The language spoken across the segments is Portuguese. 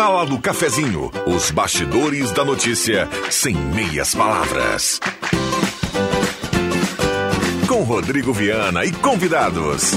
Sala do Cafezinho, os bastidores da notícia sem meias palavras. Com Rodrigo Viana e convidados.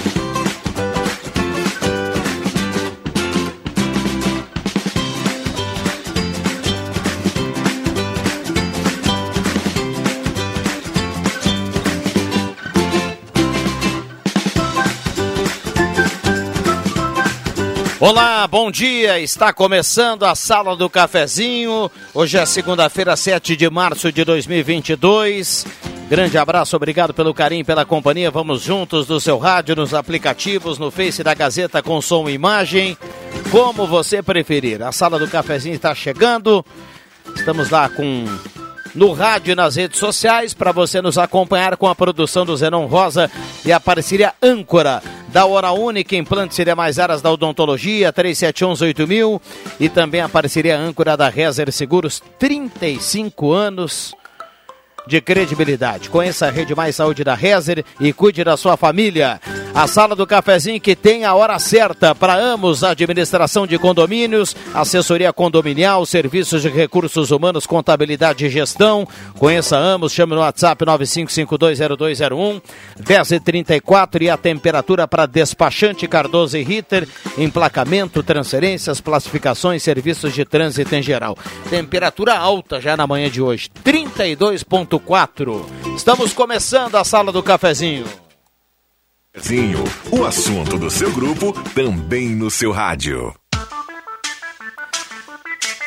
Olá, bom dia. Está começando a Sala do Cafezinho. Hoje é segunda-feira, 7 de março de 2022. Grande abraço, obrigado pelo carinho, pela companhia. Vamos juntos no seu rádio, nos aplicativos, no Face da Gazeta com som e imagem, como você preferir. A Sala do Cafezinho está chegando. Estamos lá com no rádio e nas redes sociais para você nos acompanhar com a produção do Zenon Rosa e a parceria âncora da Hora Única, implantes e demais áreas da odontologia, 37118000 e também a parceria âncora da Rezer Seguros, 35 anos de credibilidade. Conheça a Rede Mais Saúde da Rezer e cuide da sua família. A sala do cafezinho que tem a hora certa para Amos, administração de condomínios, assessoria condominial, serviços de recursos humanos, contabilidade e gestão. Conheça Amos, chame no WhatsApp 95520201 1034 e a temperatura para despachante Cardoso e Ritter, emplacamento, transferências, classificações, serviços de trânsito em geral. Temperatura alta já na manhã de hoje, 32.4. Estamos começando a sala do cafezinho. Cafezinho, o assunto do seu grupo também no seu rádio.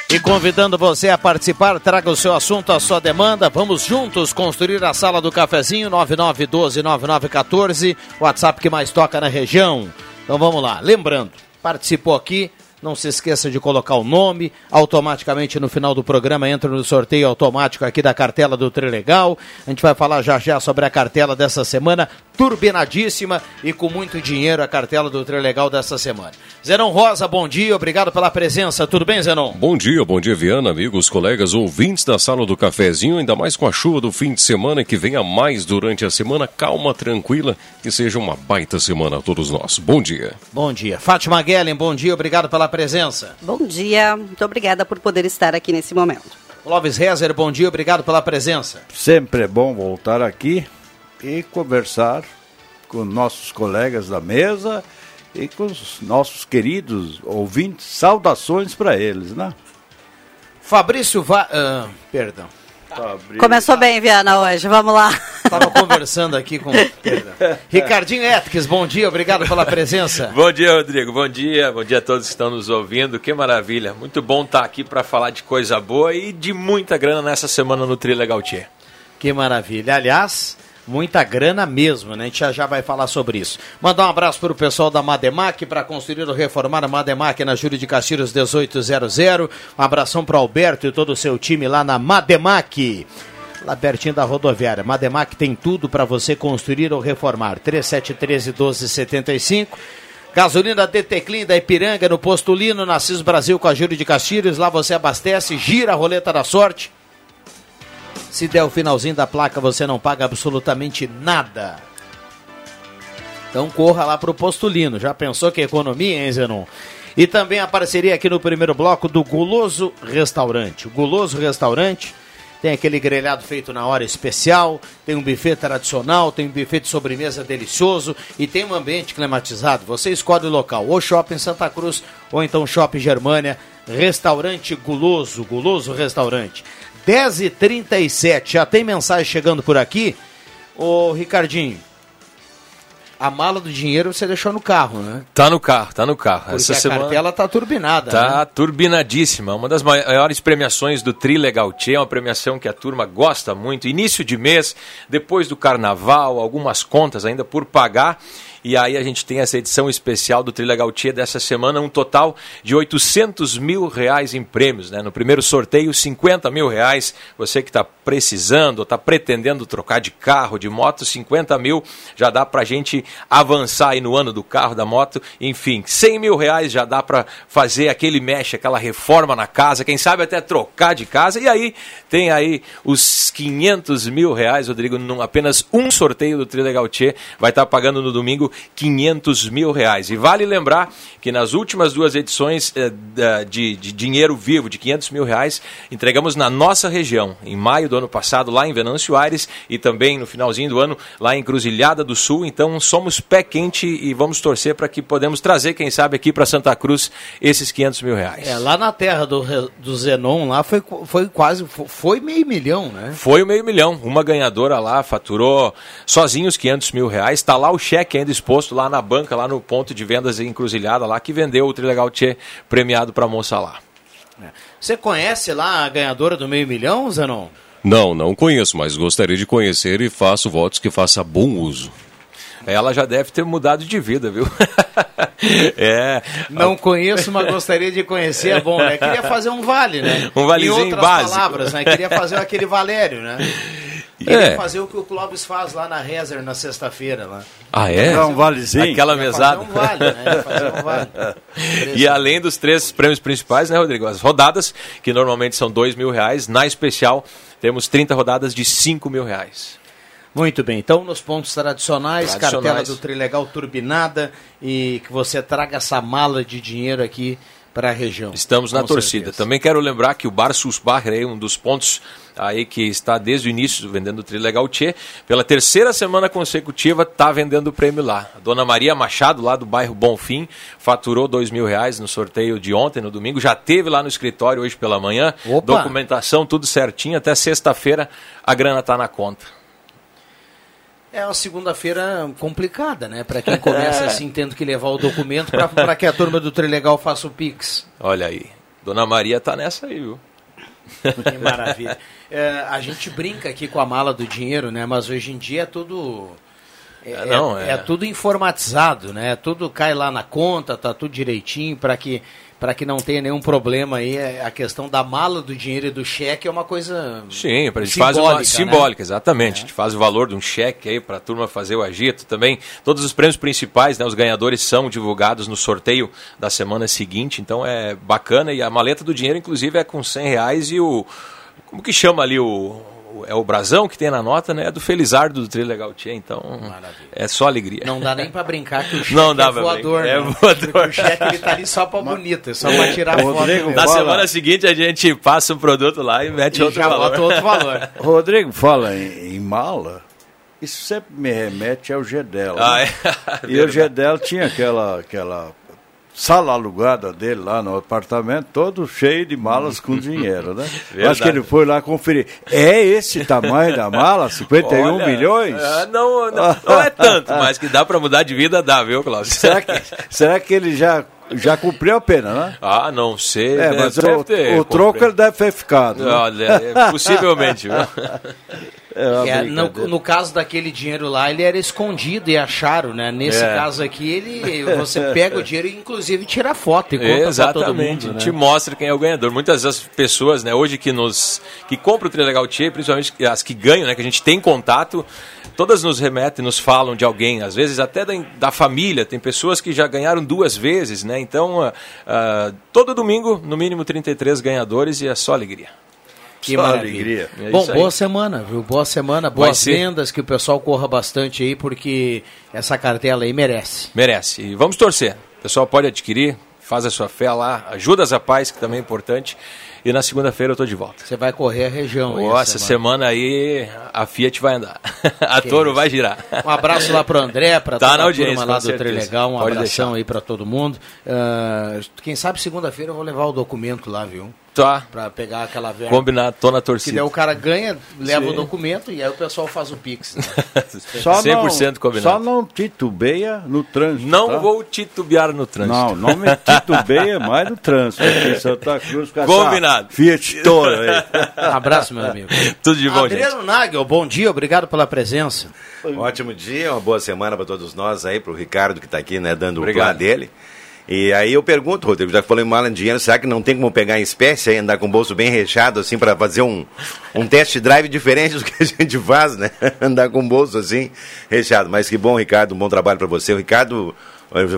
E convidando você a participar, traga o seu assunto, a sua demanda. Vamos juntos construir a sala do cafezinho 99129914, WhatsApp que mais toca na região. Então vamos lá. Lembrando, participou aqui, não se esqueça de colocar o nome, automaticamente no final do programa entra no sorteio automático aqui da cartela do Trilegal. A gente vai falar já já sobre a cartela dessa semana, turbinadíssima e com muito dinheiro a cartela do Trilegal dessa semana. Zenon Rosa, bom dia, obrigado pela presença. Tudo bem, Zenon? Bom dia, bom dia, Viana, amigos, colegas, ouvintes da sala do cafezinho, ainda mais com a chuva do fim de semana que venha mais durante a semana, calma, tranquila, que seja uma baita semana a todos nós. Bom dia. Bom dia. Fátima Guellen, bom dia, obrigado pela presença. Bom dia, muito obrigada por poder estar aqui nesse momento. Clóvis Rezer, bom dia, obrigado pela presença. Sempre é bom voltar aqui e conversar com nossos colegas da mesa e com os nossos queridos ouvintes. Saudações para eles, né? Fabrício Va... Uh, perdão. Começou bem, Viana, hoje. Vamos lá. Estava conversando aqui com. Ricardinho Etques, bom dia, obrigado pela presença. bom dia, Rodrigo. Bom dia, bom dia a todos que estão nos ouvindo. Que maravilha. Muito bom estar aqui para falar de coisa boa e de muita grana nessa semana no Trilegal Tia. Que maravilha. Aliás, muita grana mesmo, né? A gente já, já vai falar sobre isso. Mandar um abraço para o pessoal da Mademac para construir ou reformar a Mademac na Júlio de Castilhos 1800. Um abração para Alberto e todo o seu time lá na Mademac. Lá pertinho da rodoviária. Mademac tem tudo para você construir ou reformar. 3713 1275. Gasolina DT da Ipiranga no Postulino, Nassis Brasil com a Júlio de Castilhos. Lá você abastece, gira a roleta da sorte. Se der o finalzinho da placa, você não paga absolutamente nada. Então corra lá para o Postulino. Já pensou que economia, hein, Zenon? E também a parceria aqui no primeiro bloco do Guloso Restaurante. O Guloso Restaurante tem aquele grelhado feito na hora especial, tem um buffet tradicional, tem um buffet de sobremesa delicioso e tem um ambiente climatizado. Você escolhe o local, ou Shopping Santa Cruz, ou então Shopping Germânia, Restaurante Guloso, Guloso Restaurante. 10h37, já tem mensagem chegando por aqui. Ô Ricardinho, a mala do dinheiro você deixou no carro, né? Tá no carro, tá no carro. Porque Essa a semana cartela tá turbinada. Tá né? turbinadíssima. Uma das maiores premiações do Tri Legal Tchê, é uma premiação que a turma gosta muito. Início de mês, depois do carnaval, algumas contas ainda por pagar. E aí a gente tem essa edição especial do Trilegal Tia dessa semana, um total de 800 mil reais em prêmios. Né? No primeiro sorteio, 50 mil reais. Você que está precisando, está pretendendo trocar de carro, de moto, 50 mil já dá para a gente avançar aí no ano do carro, da moto. Enfim, 100 mil reais já dá para fazer aquele mexe, aquela reforma na casa, quem sabe até trocar de casa. E aí tem aí os 500 mil reais, Rodrigo, num apenas um sorteio do Trilegal Tia. Vai estar tá pagando no domingo 500 mil reais. E vale lembrar que nas últimas duas edições eh, de, de, dinheiro vivo, de 500 mil reais, entregamos na nossa região, em maio do ano passado, lá em Venâncio Aires, e também no finalzinho do ano, lá em Cruzilhada do Sul. Então somos pé quente e vamos torcer para que podemos trazer, quem sabe, aqui para Santa Cruz esses 500 mil reais. É, lá na terra do, do Zenon, lá foi, foi quase, foi meio milhão, né? Foi meio milhão. Uma ganhadora lá faturou sozinho os 500 mil reais. Está lá o cheque ainda exposto lá na banca, lá no ponto de vendas encruzilhada lá, que vendeu o Trilegal Tchê premiado para a moça lá. É. Você conhece lá a ganhadora do meio milhão, Zenon? Não, não conheço, mas gostaria de conhecer e faço votos que faça bom uso. Ela já deve ter mudado de vida, viu? é. Não conheço, mas gostaria de conhecer. É bom, né? Queria fazer um vale, né? Um valezinho em outras básico. palavras, né? Queria fazer aquele Valério, né? Queria é. fazer o que o Clóvis faz lá na Rezer na sexta-feira. Lá. Ah, é? Fazer um valezinho? Aquela mesada. Fazer um vale, né? Fazer um vale. e além dos três prêmios principais, né, Rodrigo? As rodadas, que normalmente são dois mil reais, na especial temos 30 rodadas de cinco mil reais. Muito bem, então nos pontos tradicionais, tradicionais, cartela do Trilegal turbinada e que você traga essa mala de dinheiro aqui para a região. Estamos na torcida. Certeza. Também quero lembrar que o Bar Susbar é um dos pontos aí que está desde o início vendendo o Trilegal Tchê. Pela terceira semana consecutiva está vendendo o prêmio lá. A dona Maria Machado, lá do bairro Bonfim, faturou dois mil reais no sorteio de ontem, no domingo. Já teve lá no escritório hoje pela manhã. Opa. Documentação, tudo certinho. Até sexta-feira a grana está na conta. É uma segunda-feira complicada, né? Para quem começa assim, tendo que levar o documento para que a turma do Trilegal faça o Pix. Olha aí. Dona Maria tá nessa aí, viu? Que maravilha. É, a gente brinca aqui com a mala do dinheiro, né? Mas hoje em dia é tudo. É, é não, é, é, tudo informatizado, né? Tudo cai lá na conta, tá tudo direitinho para que para que não tenha nenhum problema aí, é, a questão da mala do dinheiro e do cheque é uma coisa Sim, a gente faz uma simbólica, né? exatamente. É. A gente faz o valor de um cheque aí para a turma fazer o agito também. Todos os prêmios principais, né, os ganhadores são divulgados no sorteio da semana seguinte, então é bacana e a maleta do dinheiro inclusive é com 100 reais e o como que chama ali o é o brasão que tem na nota, né? É do Felizardo do Trilegal Tchê, então Maravilha. é só alegria. Não dá nem para brincar que o cheque Não dá é voador, né? É voador. o cheque ele tá ali só para bonito, é só para tirar Rodrigo, foto. Na semana seguinte a gente passa o produto lá e mete e outro já valor. outro valor. Rodrigo, fala em, em mala, isso sempre me remete ao Gedel. Ah, né? é? E o Gedel tinha aquela, aquela sala alugada dele lá no apartamento, todo cheio de malas com dinheiro, né? Verdade. Acho que ele foi lá conferir. É esse tamanho da mala? 51 Olha, milhões? É, não, não, não, é tanto, mas que dá para mudar de vida, dá, viu, Cláudio? Será que, será que ele já já cumpriu a pena, né? Ah, não sei. É, mas o, o troco ele deve ter ficado. Né? Olha, é, possivelmente. É, é no, no, caso daquele dinheiro lá, ele era escondido e acharam, né? Nesse é. caso aqui, ele você pega o dinheiro e inclusive tira foto e conta Exatamente, todo mundo, né? te mostra quem é o ganhador. Muitas das pessoas, né, hoje que nos que compram o Trilegal Tia, principalmente as que ganham, né, que a gente tem contato, todas nos remetem, nos falam de alguém, às vezes até da, da família. Tem pessoas que já ganharam duas vezes, né? Então, uh, uh, todo domingo, no mínimo 33 ganhadores e é só alegria. Que Só alegria. É Bom, boa semana, viu? Boa semana, boas vendas, que o pessoal corra bastante aí, porque essa cartela aí merece. Merece. E vamos torcer. O pessoal pode adquirir, faz a sua fé lá, ajuda as rapazes, que também é importante. E na segunda-feira eu estou de volta. Você vai correr a região oh, essa semana. semana. aí a Fiat vai andar. a que Toro vai girar. Um abraço lá para o André, para tá toda a turma lá do Trilegal. Um Pode abração deixar. aí para todo mundo. Uh, quem sabe segunda-feira eu vou levar o documento lá, viu? Tá. Pra pegar aquela verba. Combinado, tô na torcida. Que daí o cara ganha, leva Sim. o documento e aí o pessoal faz o Pix. Né? só 100% não, combinado. Só não titubeia no trânsito. Não tá? vou titubear no trânsito. Não, não me titubeia mais no trânsito. Aqui Santa Cruz com Combinado. Fiat Toro aí. Abraço, meu amigo. Tudo de bom, Adriano gente. Nagel, bom dia, obrigado pela presença. Um ótimo dia, uma boa semana para todos nós aí, para o Ricardo que está aqui, né, dando obrigado. o plano dele. E aí eu pergunto, Rodrigo, já que falou em mala de dinheiro, será que não tem como pegar em espécie e andar com o bolso bem recheado, assim, para fazer um, um test drive diferente do que a gente faz, né? andar com o bolso assim, recheado. Mas que bom, Ricardo, um bom trabalho para você. O Ricardo,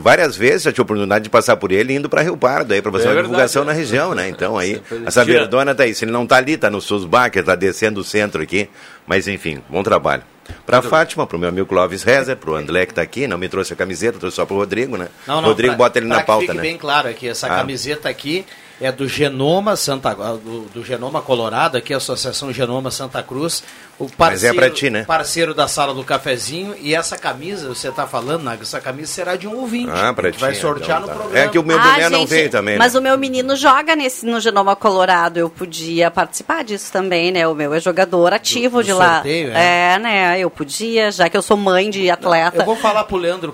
várias vezes já tive a oportunidade de passar por ele indo para Rio Pardo, aí para fazer é uma verdade, divulgação é. na região, né? Então aí, essa verdona tá aí. Se ele não tá ali, tá no Susbacher, tá descendo o centro aqui. Mas enfim, bom trabalho. Para Fátima, para o meu amigo Clóvis Rezer, para o André que está aqui, não me trouxe a camiseta, trouxe só para o Rodrigo, né? Não, não, Rodrigo pra, bota ele na pauta, fique né? bem claro aqui, essa ah. camiseta aqui é do Genoma Santa do, do, Genoma Colorado, aqui a Associação Genoma Santa Cruz. O parceiro, Mas é para ti, né? Parceiro da sala do cafezinho. E essa camisa, você está falando, Naga, essa camisa será de um ouvinte. Ah, para ti. Vai sortear então, no tá. programa. É que o meu ah, boné não veio também. Mas né? o meu menino joga nesse, no Genoma Colorado. Eu podia participar disso também, né? O meu é jogador ativo do, do de lá. Sorteio, é. é, né? Eu podia, já que eu sou mãe de atleta. eu vou falar pro Leandro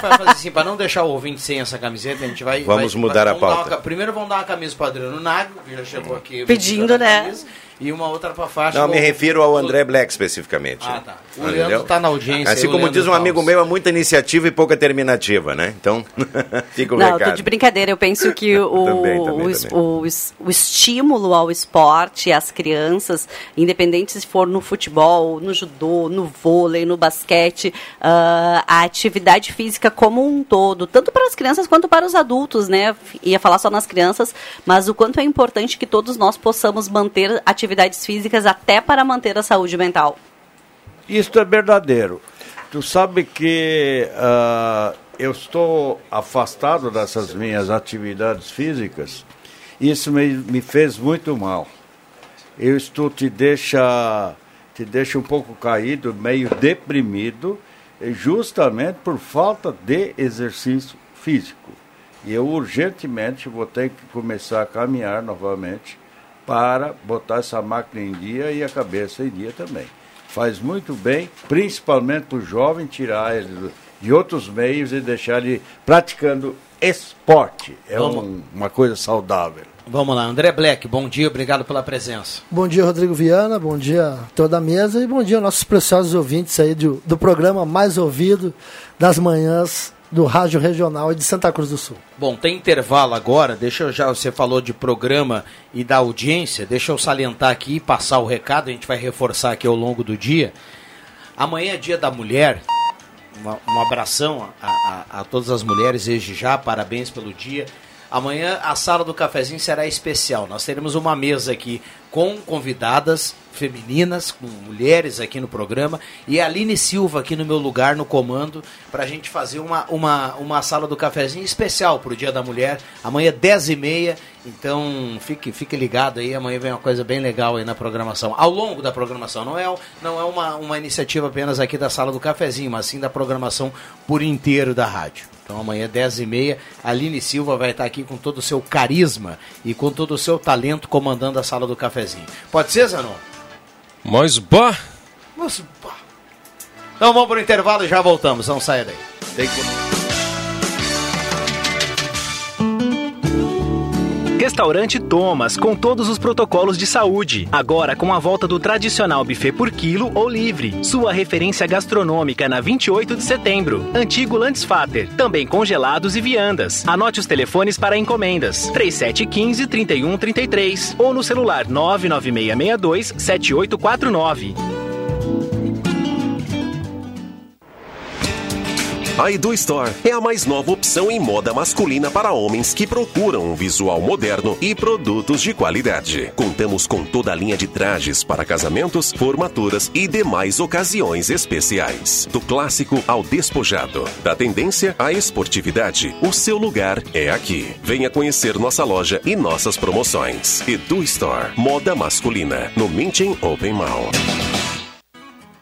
fazer assim, para não deixar o ouvinte sem essa camiseta, a gente vai. Vamos vai, mudar vai, a pauta. Uma, primeiro vamos dar uma camisa pro Adriano Nago, que já chegou aqui. Pedindo, né? E uma outra para faixa. Não, me refiro ao André Black especificamente. Ah, tá. O Leandro está na audiência. Assim como diz um amigo meu, é muita iniciativa e pouca terminativa, né? Então, fica o Não, recado. tô de brincadeira. Eu penso que o, também, também, o, também. O, o, estímulo ao esporte, às crianças, independente se for no futebol, no judô, no vôlei, no basquete, uh, a atividade física como um todo, tanto para as crianças quanto para os adultos, né? Ia falar só nas crianças, mas o quanto é importante que todos nós possamos manter atividade atividades físicas até para manter a saúde mental. Isso é verdadeiro. Tu sabe que uh, eu estou afastado dessas minhas atividades físicas. Isso me, me fez muito mal. Eu estou te deixa te deixa um pouco caído, meio deprimido, justamente por falta de exercício físico. E eu urgentemente vou ter que começar a caminhar novamente para botar essa máquina em dia e a cabeça em dia também. Faz muito bem, principalmente para o jovem, tirar ele de outros meios e deixar ele praticando esporte. É um, uma coisa saudável. Vamos lá, André Black, bom dia, obrigado pela presença. Bom dia, Rodrigo Viana, bom dia a toda a mesa e bom dia aos nossos preciosos ouvintes aí do, do programa mais ouvido das manhãs do Rádio Regional de Santa Cruz do Sul. Bom, tem intervalo agora, deixa eu já, você falou de programa e da audiência, deixa eu salientar aqui e passar o recado, a gente vai reforçar aqui ao longo do dia. Amanhã é dia da mulher, uma, um abração a, a, a todas as mulheres desde já, parabéns pelo dia. Amanhã a sala do cafezinho será especial. Nós teremos uma mesa aqui com convidadas femininas, com mulheres aqui no programa, e a Aline Silva aqui no meu lugar, no comando, para a gente fazer uma, uma, uma sala do cafezinho especial para o Dia da Mulher, amanhã 10h30, então fique, fique ligado aí, amanhã vem uma coisa bem legal aí na programação, ao longo da programação, não é, não é uma, uma iniciativa apenas aqui da sala do cafezinho, mas sim da programação por inteiro da rádio. Então amanhã, 10h30, a Aline Silva vai estar aqui com todo o seu carisma e com todo o seu talento comandando a sala do cafezinho. Pode ser, Zanon? Mas bah! Mas bah! Então vamos para o intervalo e já voltamos. Não saia daí. Tem que... Restaurante Thomas, com todos os protocolos de saúde. Agora com a volta do tradicional buffet por quilo ou livre. Sua referência gastronômica na 28 de setembro. Antigo Landsfater, também congelados e viandas. Anote os telefones para encomendas: 3715 3133 ou no celular 99662 A Edu Store é a mais nova opção em moda masculina para homens que procuram um visual moderno e produtos de qualidade. Contamos com toda a linha de trajes para casamentos, formaturas e demais ocasiões especiais. Do clássico ao despojado, da tendência à esportividade, o seu lugar é aqui. Venha conhecer nossa loja e nossas promoções. Edu Store, moda masculina, no Mintin Open Mall.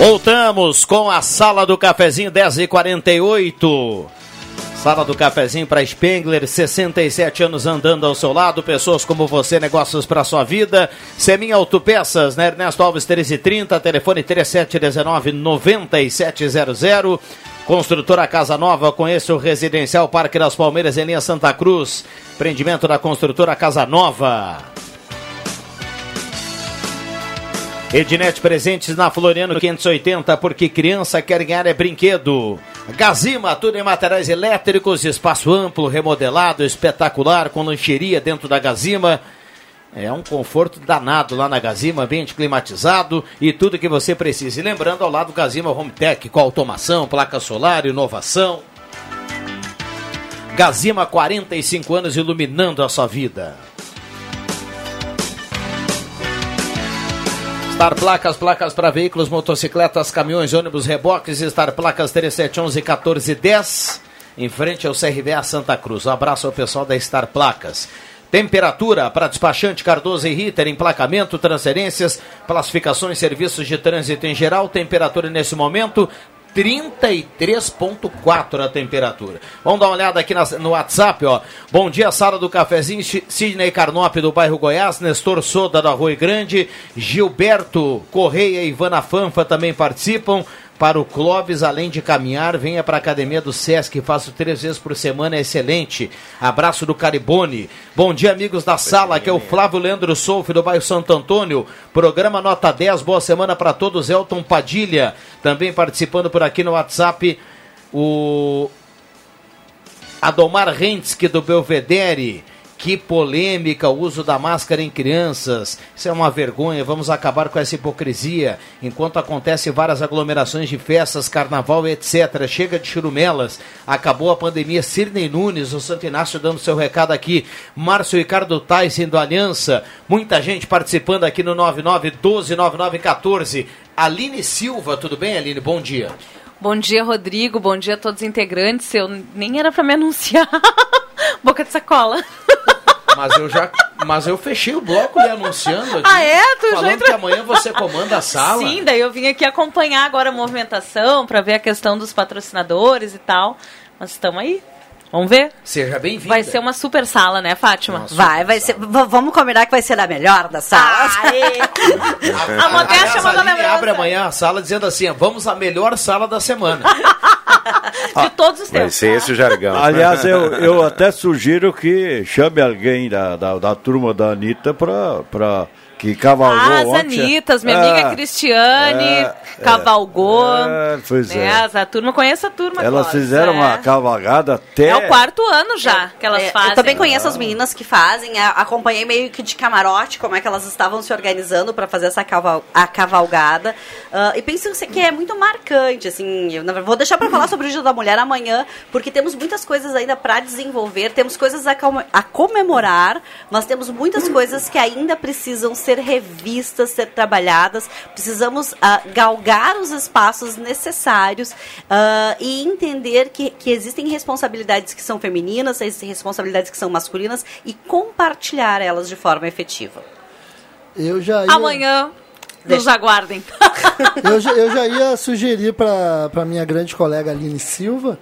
Voltamos com a Sala do Cafezinho 10h48. Sala do Cafezinho para Spengler, 67 anos andando ao seu lado, pessoas como você, negócios para sua vida. Seminha Autopeças, né? Ernesto Alves 1330, telefone 3719 9700. Construtora Casa Nova, conheça o Residencial Parque das Palmeiras em linha Santa Cruz. Prendimento da construtora Casa Nova. Ednet Presentes na Floriano 580, porque criança quer ganhar é brinquedo. Gazima, tudo em materiais elétricos, espaço amplo, remodelado, espetacular, com lancheria dentro da Gazima. É um conforto danado lá na Gazima, ambiente climatizado e tudo que você precisa. E lembrando, ao lado Gazima Home Tech, com automação, placa solar, inovação. Gazima, 45 anos iluminando a sua vida. Star Placas, placas para veículos, motocicletas, caminhões, ônibus, reboques, Star Placas 3711 1410, em frente ao CRVA Santa Cruz. Um abraço ao pessoal da Star Placas. Temperatura para despachante Cardoso e Ritter, emplacamento, transferências, classificações, serviços de trânsito em geral. Temperatura nesse momento 33,4 a temperatura. Vamos dar uma olhada aqui no WhatsApp, ó. Bom dia, Sala do Cafezinho, Sidney Carnop do bairro Goiás, Nestor Soda do Arroio Grande, Gilberto Correia e Ivana Fanfa também participam para o Clóvis, além de caminhar, venha para a academia do Sesc, faço três vezes por semana, é excelente. Abraço do Caribone. Bom dia, amigos da sala, que é o Flávio Leandro Solfe, do bairro Santo Antônio. Programa Nota 10, boa semana para todos. Elton Padilha, também participando por aqui no WhatsApp, o Adomar Rentske, do Belvedere. Que polêmica o uso da máscara em crianças. Isso é uma vergonha. Vamos acabar com essa hipocrisia. Enquanto acontecem várias aglomerações de festas, carnaval, etc. Chega de churumelas. Acabou a pandemia. Sirnei Nunes, o Santo Inácio dando seu recado aqui. Márcio Ricardo Tyson do Aliança. Muita gente participando aqui no 99129914. Aline Silva, tudo bem, Aline? Bom dia. Bom dia, Rodrigo. Bom dia a todos os integrantes. Eu nem era para me anunciar. Boca de sacola. Mas eu já. Mas eu fechei o bloco lhe anunciando aqui. Ah, é? Tu falando já que amanhã você comanda a sala. Sim, daí eu vim aqui acompanhar agora a movimentação para ver a questão dos patrocinadores e tal. Mas estamos aí. Vamos ver? Seja bem-vindo. Vai ser uma super sala, né, Fátima? vai, vai ser. Vamos combinar que vai ser a melhor da sala. a, a modéstia mandou lembrança. abre amanhã a sala dizendo assim: vamos à melhor sala da semana. De todos os tempos. Vai ser esse o jargão. Aliás, eu, eu até sugiro que chame alguém da, da, da turma da Anitta para. Pra que cavalgou ah, as ontem. Anitas, minha é, amiga Cristiane, é, cavalgou. É, pois né? é. A turma conhece a turma. Elas fizeram uma é. cavalgada até. É o quarto ano já é, que elas é, fazem. Eu também conheço as meninas que fazem, acompanhei meio que de camarote como é que elas estavam se organizando para fazer essa caval a cavalgada. Uh, e penso que é muito marcante, assim. Eu vou deixar para falar sobre o Dia da Mulher amanhã, porque temos muitas coisas ainda para desenvolver, temos coisas a, a comemorar, mas temos muitas coisas que ainda precisam ser ser revistas, ser trabalhadas. Precisamos uh, galgar os espaços necessários uh, e entender que, que existem responsabilidades que são femininas, existem responsabilidades que são masculinas e compartilhar elas de forma efetiva. Eu já ia... Amanhã nos aguardem. eu, já, eu já ia sugerir para minha grande colega Aline Silva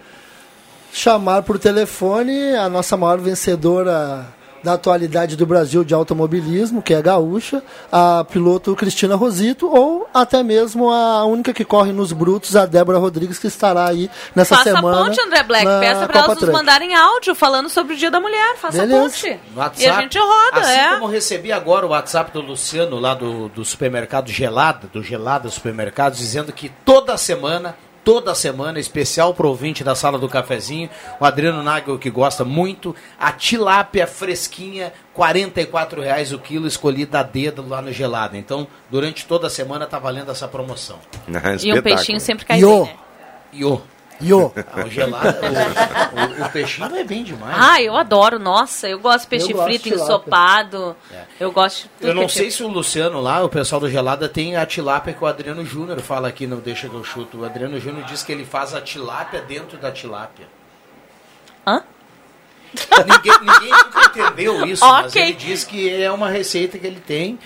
chamar por telefone a nossa maior vencedora da atualidade do Brasil de automobilismo, que é a gaúcha, a piloto Cristina Rosito, ou até mesmo a única que corre nos brutos, a Débora Rodrigues, que estará aí nessa Faça semana. Faça ponte, André Black. Peça para elas nos mandarem áudio falando sobre o Dia da Mulher. Faça Beleza. ponte. WhatsApp, e a gente roda, assim é. como recebi agora o WhatsApp do Luciano, lá do, do supermercado Gelada, do Gelada Supermercados, dizendo que toda semana toda semana, especial pro ouvinte da sala do cafezinho, o Adriano Nagel que gosta muito, a tilápia fresquinha, R$ reais o quilo, escolhida a dedo lá no gelado. Então, durante toda a semana tá valendo essa promoção. e um peixinho sempre cai bem, né? Iô. Iô. Ah, o gelado, o, o, o, peixinho é bem demais. Ah, eu adoro. Nossa, eu gosto de peixe eu frito, ensopado. É. Eu gosto Eu não sei se o Luciano lá, o pessoal do Gelada, tem a tilápia que o Adriano Júnior fala aqui no Deixa que eu chuto. O Adriano Júnior diz que ele faz a tilápia dentro da tilápia. Hã? Ninguém, ninguém nunca entendeu isso, okay. mas ele diz que é uma receita que ele tem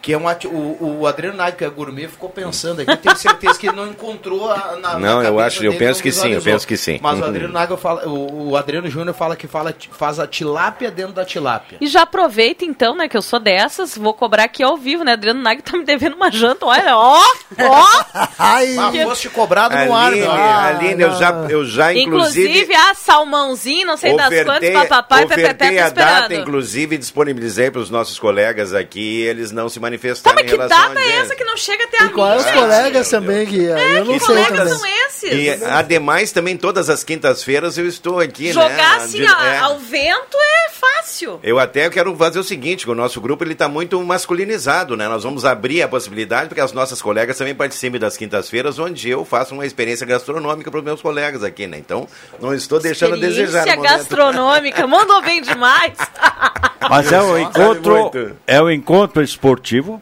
que é um o, o Adriano Nag, que é gourmet, ficou pensando aqui, tenho certeza que ele não encontrou a, na, Não, na eu acho, eu penso que sim, eu penso que sim. Mas o Adriano Nag fala, o, o Adriano Júnior fala que fala, faz a tilápia dentro da tilápia. E já aproveita então, né, que eu sou dessas, vou cobrar aqui ao vivo, né? Adriano Nag tá me devendo uma janta, olha, ó, ó. Ai, foste cobrado no ar, Aline, Aline, eu já, eu já inclusive... Inclusive a salmãozinho, não sei das quantas, papapá e pepepe a data, inclusive, disponibilizei para os nossos colegas aqui, eles não se manifestaram tá, em relação data é essa que não chega até a mim? Qual é os colegas também que é, eu não que sei colegas também. são esses? E ademais também todas as quintas-feiras eu estou aqui, Jogar né? Jogar assim é. ao vento é fácil. Eu até quero fazer o seguinte, o nosso grupo ele está muito masculinizado, né? Nós vamos abrir a possibilidade porque as nossas colegas também participem das quintas-feiras, onde eu faço uma experiência gastronômica para os meus colegas aqui, né? Então, não estou deixando a desejar. Experiência gastronômica, mandou bem demais. Mas é o encontro, é o encontro esportivo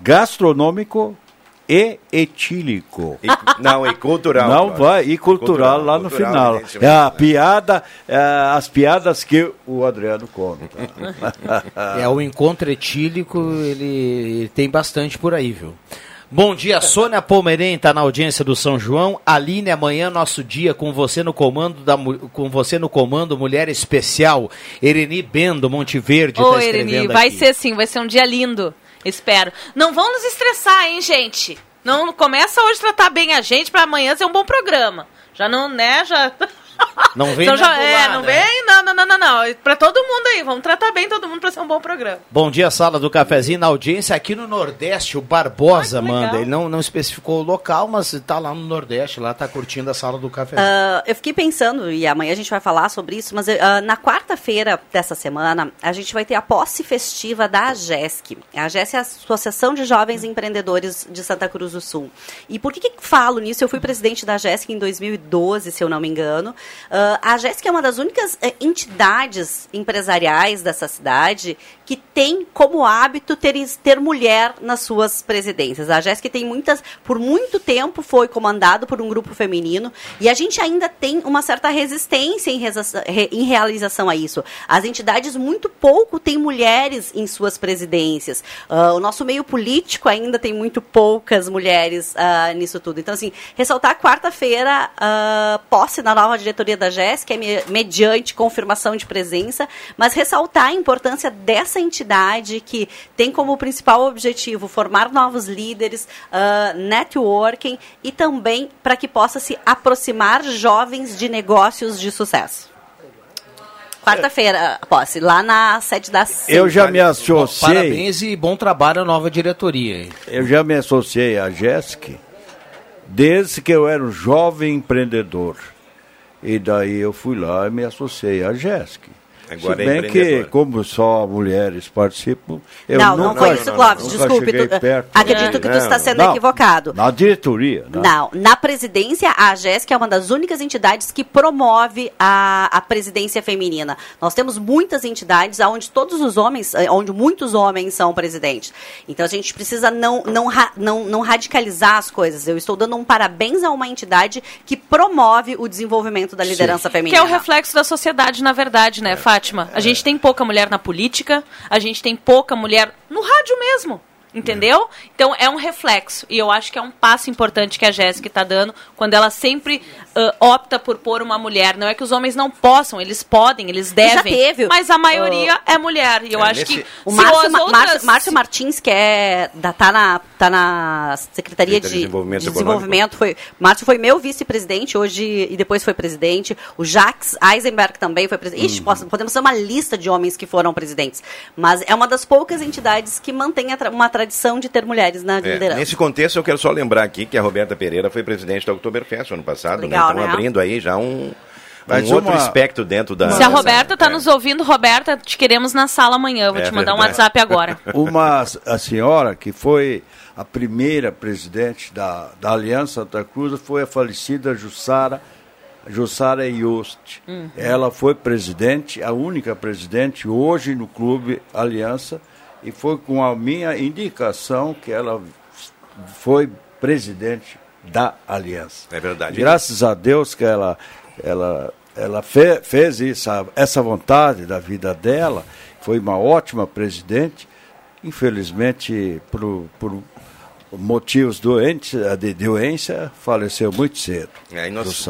gastronômico e etílico. E, não, e cultural. Não vai, e cultural, cultural lá no final. É a piada, é, as piadas que o Adriano conta. é, o encontro etílico, ele, ele tem bastante por aí, viu? Bom dia, Sônia Palmeiren está na audiência do São João. Aline, amanhã nosso dia com você no comando da com você no comando Mulher Especial. Ereni Bendo, Monte Verde. Ô, tá Ereni, vai ser sim, vai ser um dia lindo. Espero. Não vão nos estressar, hein, gente? Não começa hoje a tratar bem a gente para amanhã ser um bom programa. Já não, né? Já Não vem então já, É, não vem, não, não, não, não, não. Pra todo mundo aí, vamos tratar bem todo mundo pra ser um bom programa. Bom dia, sala do cafezinho, na audiência aqui no Nordeste, o Barbosa ah, manda. Ele não, não especificou o local, mas tá lá no Nordeste, lá tá curtindo a sala do cafezinho. Uh, eu fiquei pensando, e amanhã a gente vai falar sobre isso, mas uh, na quarta-feira dessa semana, a gente vai ter a posse festiva da AGESC. A AGESC é a Associação de Jovens Empreendedores de Santa Cruz do Sul. E por que, que falo nisso? Eu fui presidente da AGESC em 2012, se eu não me engano. Uh, a GESC é uma das únicas uh, entidades empresariais dessa cidade que tem como hábito ter, ter mulher nas suas presidências. A GESC tem muitas, por muito tempo foi comandado por um grupo feminino e a gente ainda tem uma certa resistência em, em realização a isso. As entidades muito pouco têm mulheres em suas presidências. Uh, o nosso meio político ainda tem muito poucas mulheres uh, nisso tudo. Então, assim, ressaltar quarta-feira, posse na nova diretoria diretoria da Jéssica é mediante confirmação de presença, mas ressaltar a importância dessa entidade que tem como principal objetivo formar novos líderes, uh, networking e também para que possa se aproximar jovens de negócios de sucesso. Quarta-feira, posse, lá na sede da CEI. Eu já me associei. Parabéns e bom trabalho à nova diretoria. Eu já me associei à Jéssica desde que eu era um jovem empreendedor. E daí eu fui lá e me associei à Jéssica. Agora Se é bem é que, como só mulheres participam, eu não, nunca, não foi isso, Clóvis, desculpe. Tu, perto, acredito né? que tu está sendo não, equivocado. Na diretoria. Não. não, na presidência, a Jéssica é uma das únicas entidades que promove a, a presidência feminina. Nós temos muitas entidades onde todos os homens, eh, onde muitos homens são presidentes. Então a gente precisa não, não, não, não radicalizar as coisas. Eu estou dando um parabéns a uma entidade que promove o desenvolvimento da liderança Sim. feminina. Que é o reflexo da sociedade, na verdade, né, é. Fátima? A gente tem pouca mulher na política, a gente tem pouca mulher no rádio mesmo. Entendeu? É. Então é um reflexo. E eu acho que é um passo importante que a Jéssica está dando quando ela sempre uh, opta por pôr uma mulher. Não é que os homens não possam, eles podem, eles devem. Já teve. Mas a maioria uh, é mulher. E eu é, acho nesse... que. O Márcio, outras... Márcio, Márcio, Martins, que é. Da, tá, na, tá na Secretaria de, de Desenvolvimento. De desenvolvimento foi, Márcio foi meu vice-presidente hoje e depois foi presidente. O Jacques Eisenberg também foi presidente. Ixi, uhum. podemos ser uma lista de homens que foram presidentes. Mas é uma das poucas entidades que mantém uma tradição de ter mulheres na é, liderança. Nesse contexto, eu quero só lembrar aqui que a Roberta Pereira foi presidente da Oktoberfest ano passado. Né? Legal, né? Então, né? abrindo aí já um, um outro aspecto dentro da. Se a Roberta está é. nos ouvindo, Roberta, te queremos na sala amanhã. Vou é te mandar verdade. um WhatsApp agora. Uma a senhora que foi a primeira presidente da, da Aliança Santa Cruz foi a falecida Jussara. Jussara Yost. Uhum. Ela foi presidente, a única presidente hoje no clube Aliança e foi com a minha indicação que ela foi presidente da Aliança. É verdade. Graças a Deus que ela, ela, ela fe, fez isso, essa vontade da vida dela, foi uma ótima presidente. infelizmente, por, por motivos doentes, de doença, faleceu muito cedo. É, nós,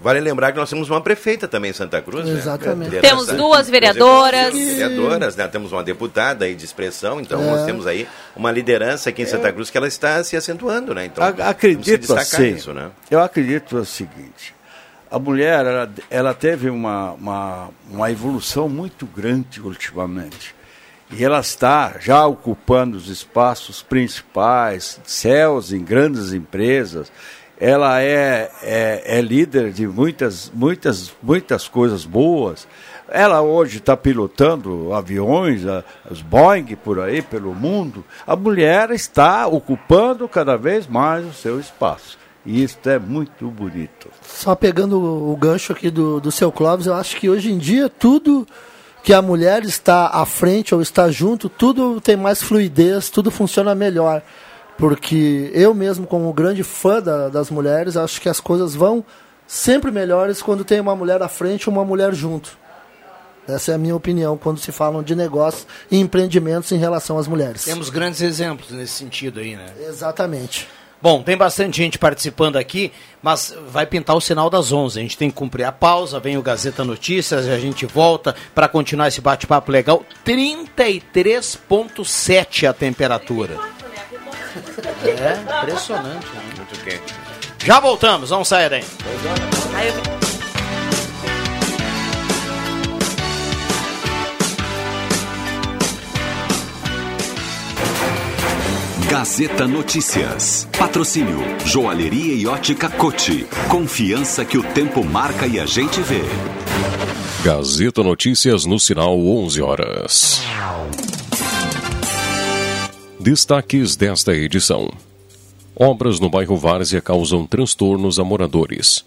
vale lembrar que nós temos uma prefeita também em Santa Cruz. Né? Exatamente. Né? Temos duas vereadoras. Vereadoras, né? Temos uma deputada aí de expressão, então é. nós temos aí uma liderança aqui em Santa é. Cruz que ela está se acentuando, né? Então, acredito assim, isso, né? Eu acredito o seguinte, a mulher, ela, ela teve uma, uma, uma evolução muito grande ultimamente e ela está já ocupando os espaços principais, céus em grandes empresas. Ela é, é, é líder de muitas, muitas, muitas coisas boas. Ela hoje está pilotando aviões, os Boeing por aí, pelo mundo. A mulher está ocupando cada vez mais o seu espaço. E isso é muito bonito. Só pegando o gancho aqui do, do seu Clóvis, eu acho que hoje em dia tudo que a mulher está à frente ou está junto, tudo tem mais fluidez, tudo funciona melhor. Porque eu mesmo, como grande fã da, das mulheres, acho que as coisas vão sempre melhores quando tem uma mulher à frente e uma mulher junto. Essa é a minha opinião quando se falam de negócios e empreendimentos em relação às mulheres. Temos grandes exemplos nesse sentido aí, né? Exatamente. Bom, tem bastante gente participando aqui, mas vai pintar o sinal das 11. A gente tem que cumprir a pausa, vem o Gazeta Notícias e a gente volta para continuar esse bate-papo legal. 33,7 a temperatura. É, impressionante. Né? Muito quente. Já voltamos, vamos sair aí. Gazeta Notícias. Patrocínio Joalheria e Ótica Cote. Confiança que o tempo marca e a gente vê. Gazeta Notícias no sinal 11 horas. Destaques desta edição. Obras no bairro Várzea causam transtornos a moradores.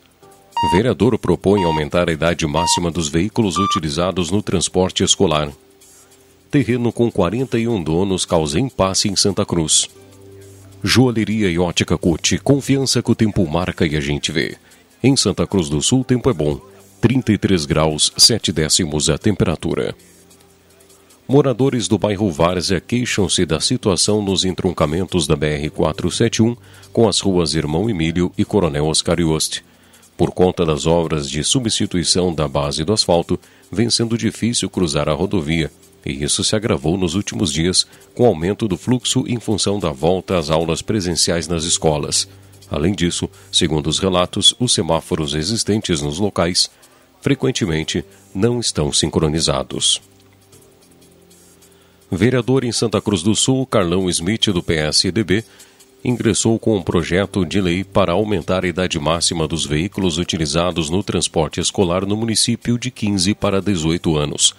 Vereador propõe aumentar a idade máxima dos veículos utilizados no transporte escolar. Terreno com 41 donos causa impasse em Santa Cruz. Joalheria e ótica Cut, confiança que o tempo marca e a gente vê. Em Santa Cruz do Sul, tempo é bom. 33 graus, 7 décimos a temperatura. Moradores do bairro Várzea queixam-se da situação nos entroncamentos da BR-471 com as ruas Irmão Emílio e Coronel Oscar Yost. Por conta das obras de substituição da base do asfalto, vem sendo difícil cruzar a rodovia e isso se agravou nos últimos dias com o aumento do fluxo em função da volta às aulas presenciais nas escolas. Além disso, segundo os relatos, os semáforos existentes nos locais frequentemente não estão sincronizados. Vereador em Santa Cruz do Sul, Carlão Smith, do PSDB, ingressou com um projeto de lei para aumentar a idade máxima dos veículos utilizados no transporte escolar no município de 15 para 18 anos.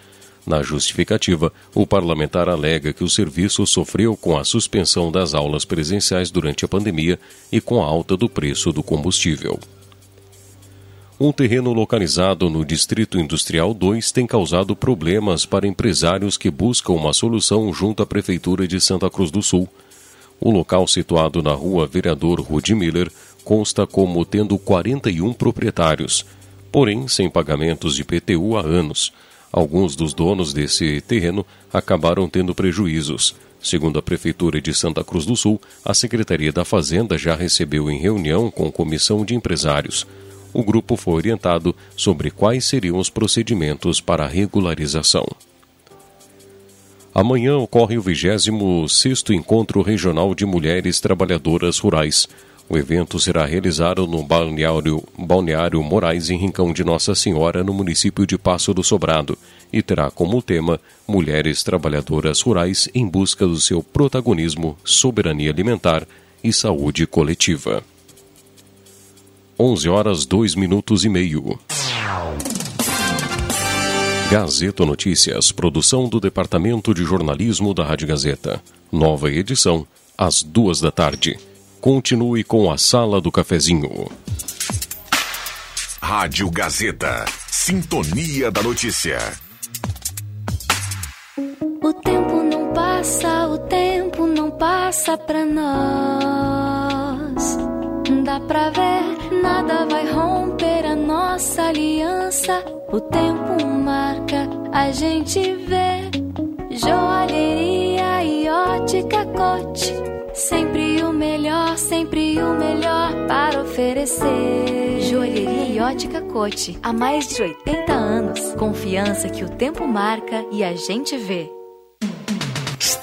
Na justificativa, o parlamentar alega que o serviço sofreu com a suspensão das aulas presenciais durante a pandemia e com a alta do preço do combustível. Um terreno localizado no Distrito Industrial 2 tem causado problemas para empresários que buscam uma solução junto à Prefeitura de Santa Cruz do Sul. O local situado na rua Vereador Rudi Miller consta como tendo 41 proprietários, porém sem pagamentos de PTU há anos Alguns dos donos desse terreno acabaram tendo prejuízos. Segundo a Prefeitura de Santa Cruz do Sul, a Secretaria da Fazenda já recebeu em reunião com comissão de empresários. O grupo foi orientado sobre quais seriam os procedimentos para a regularização. Amanhã ocorre o 26º Encontro Regional de Mulheres Trabalhadoras Rurais. O evento será realizado no balneário, balneário Moraes, em Rincão de Nossa Senhora, no município de Passo do Sobrado, e terá como tema Mulheres Trabalhadoras Rurais em busca do seu protagonismo, soberania alimentar e saúde coletiva. 11 horas 2 minutos e meio. Gazeta Notícias, produção do Departamento de Jornalismo da Rádio Gazeta. Nova edição, às duas da tarde. Continue com a Sala do Cafezinho. Rádio Gazeta. Sintonia da Notícia. O tempo não passa, o tempo não passa pra nós. Dá pra ver, nada vai romper a nossa aliança. O tempo marca, a gente vê. Joalheria e ótica cote. Sempre o melhor, sempre o melhor para oferecer. Joalheria e ótica cote. Há mais de 80 anos. Confiança que o tempo marca e a gente vê.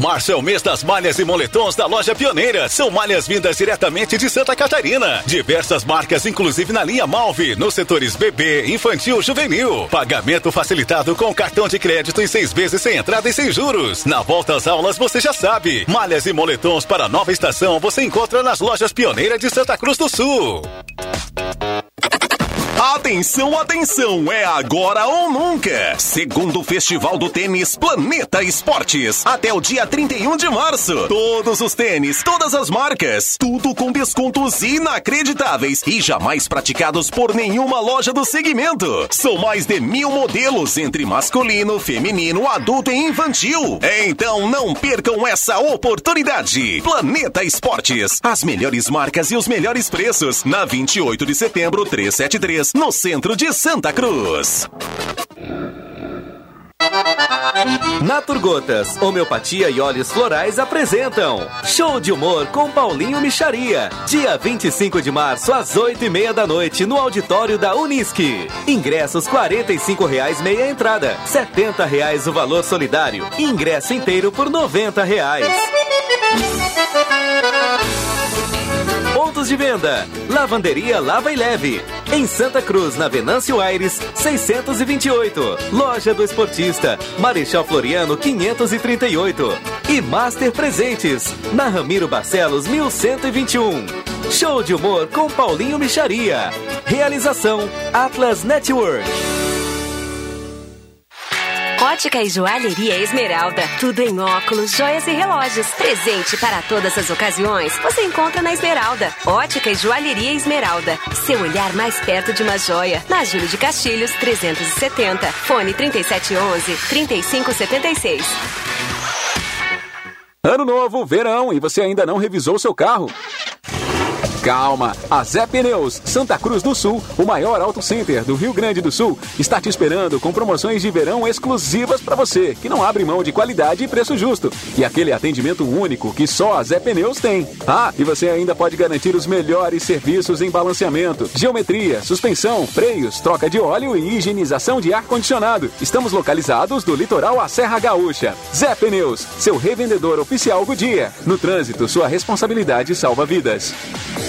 Março é o mês das malhas e moletons da loja Pioneira. São malhas vindas diretamente de Santa Catarina. Diversas marcas, inclusive na linha Malve, nos setores bebê, infantil, juvenil. Pagamento facilitado com cartão de crédito em seis vezes sem entrada e sem juros. Na volta às aulas, você já sabe. Malhas e moletons para nova estação você encontra nas lojas Pioneira de Santa Cruz do Sul. Atenção, atenção, é agora ou nunca. Segundo o Festival do Tênis Planeta Esportes, até o dia 31 de março. Todos os tênis, todas as marcas, tudo com descontos inacreditáveis e jamais praticados por nenhuma loja do segmento. São mais de mil modelos entre masculino, feminino, adulto e infantil. Então não percam essa oportunidade. Planeta Esportes, as melhores marcas e os melhores preços. Na 28 de setembro, 373 no centro de Santa Cruz. Naturgotas, homeopatia e óleos florais apresentam Show de Humor com Paulinho Micharia. Dia 25 de março, às 8 e meia da noite, no auditório da Unisque. Ingressos R$ reais meia entrada, R$ reais o valor solidário. Ingresso inteiro por R$ reais. Pontos de venda: Lavanderia Lava e Leve. Em Santa Cruz, na Venâncio Aires, 628. Loja do Esportista, Marechal Floriano 538. E Master Presentes, na Ramiro Barcelos 1121. Show de humor com Paulinho Micharia. Realização Atlas Network. Ótica e Joalheria Esmeralda. Tudo em óculos, joias e relógios. Presente para todas as ocasiões. Você encontra na Esmeralda. Ótica e Joalheria Esmeralda. Seu olhar mais perto de uma joia. Na Júlio de Castilhos, 370. Fone 3711 3576. Ano novo, verão, e você ainda não revisou seu carro? Calma, a Zé Pneus, Santa Cruz do Sul, o maior auto center do Rio Grande do Sul, está te esperando com promoções de verão exclusivas para você, que não abre mão de qualidade e preço justo. E aquele atendimento único que só a Zé Pneus tem. Ah, e você ainda pode garantir os melhores serviços em balanceamento, geometria, suspensão, freios, troca de óleo e higienização de ar-condicionado. Estamos localizados do litoral à Serra Gaúcha. Zé Pneus, seu revendedor oficial Goodyear. No trânsito, sua responsabilidade salva vidas.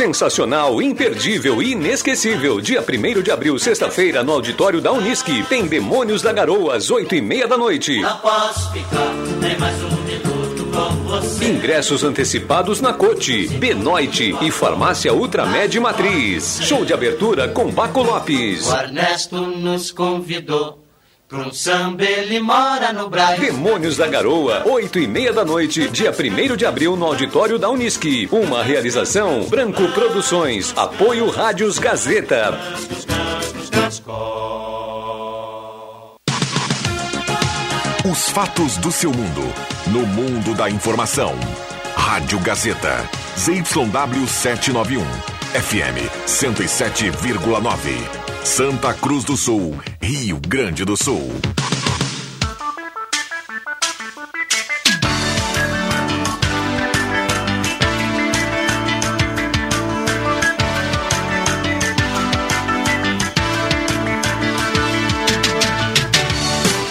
Sensacional, imperdível e inesquecível. Dia 1 de abril, sexta-feira, no auditório da Unisque. Tem Demônios da Garoa, às 8 e meia da noite. Não posso ficar nem mais um minuto com você. Ingressos antecipados na Cote, Benoite e Farmácia Ultramed Matriz. Show de abertura com Baco Lopes. O Ernesto nos convidou Pro samba ele mora no Brasil. Demônios da Garoa, oito e meia da noite, dia 1 de abril, no auditório da Unisque. Uma realização Branco Produções. Apoio Rádios Gazeta. Os fatos do seu mundo. No mundo da informação. Rádio Gazeta. ZYW 791. FM 107,9. Santa Cruz do Sul, Rio Grande do Sul.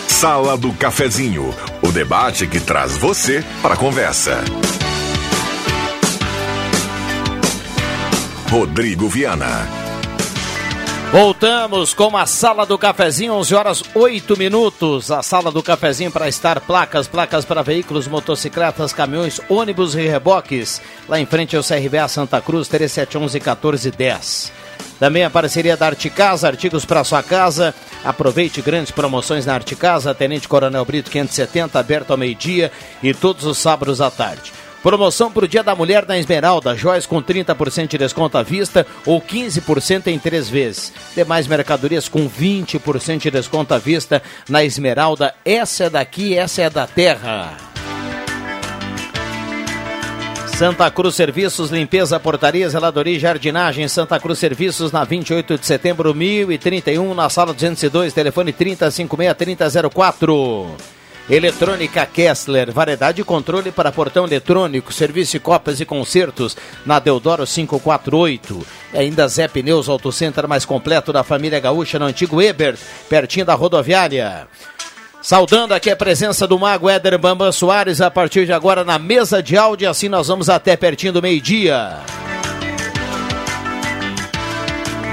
Sala do Cafezinho, o debate que traz você para a conversa. Rodrigo Viana. Voltamos com a Sala do Cafezinho, 11 horas 8 minutos. A Sala do Cafezinho para estar placas, placas para veículos, motocicletas, caminhões, ônibus e reboques. Lá em frente ao CRBA Santa Cruz, 3711 1410. Também a parceria da Arte Casa, artigos para sua casa. Aproveite grandes promoções na Arte Casa, Tenente Coronel Brito 570, aberto ao meio-dia e todos os sábados à tarde. Promoção para o Dia da Mulher na Esmeralda, joias com 30% de desconto à vista ou 15% em três vezes. Demais mercadorias com 20% de desconto à vista na Esmeralda. Essa é daqui, essa é da terra. Santa Cruz Serviços, limpeza, portaria, zeladoria e jardinagem. Santa Cruz Serviços, na 28 de setembro, 1031, na sala 202, telefone 3056-3004. Eletrônica Kessler, variedade e controle para portão eletrônico, serviço de copas e concertos na Deodoro 548. E ainda Zé Pneus Auto Center mais completo da família gaúcha no antigo Ebert, pertinho da rodoviária. Saudando aqui a presença do Mago Éder Bambam Soares a partir de agora na mesa de áudio, assim nós vamos até pertinho do meio-dia.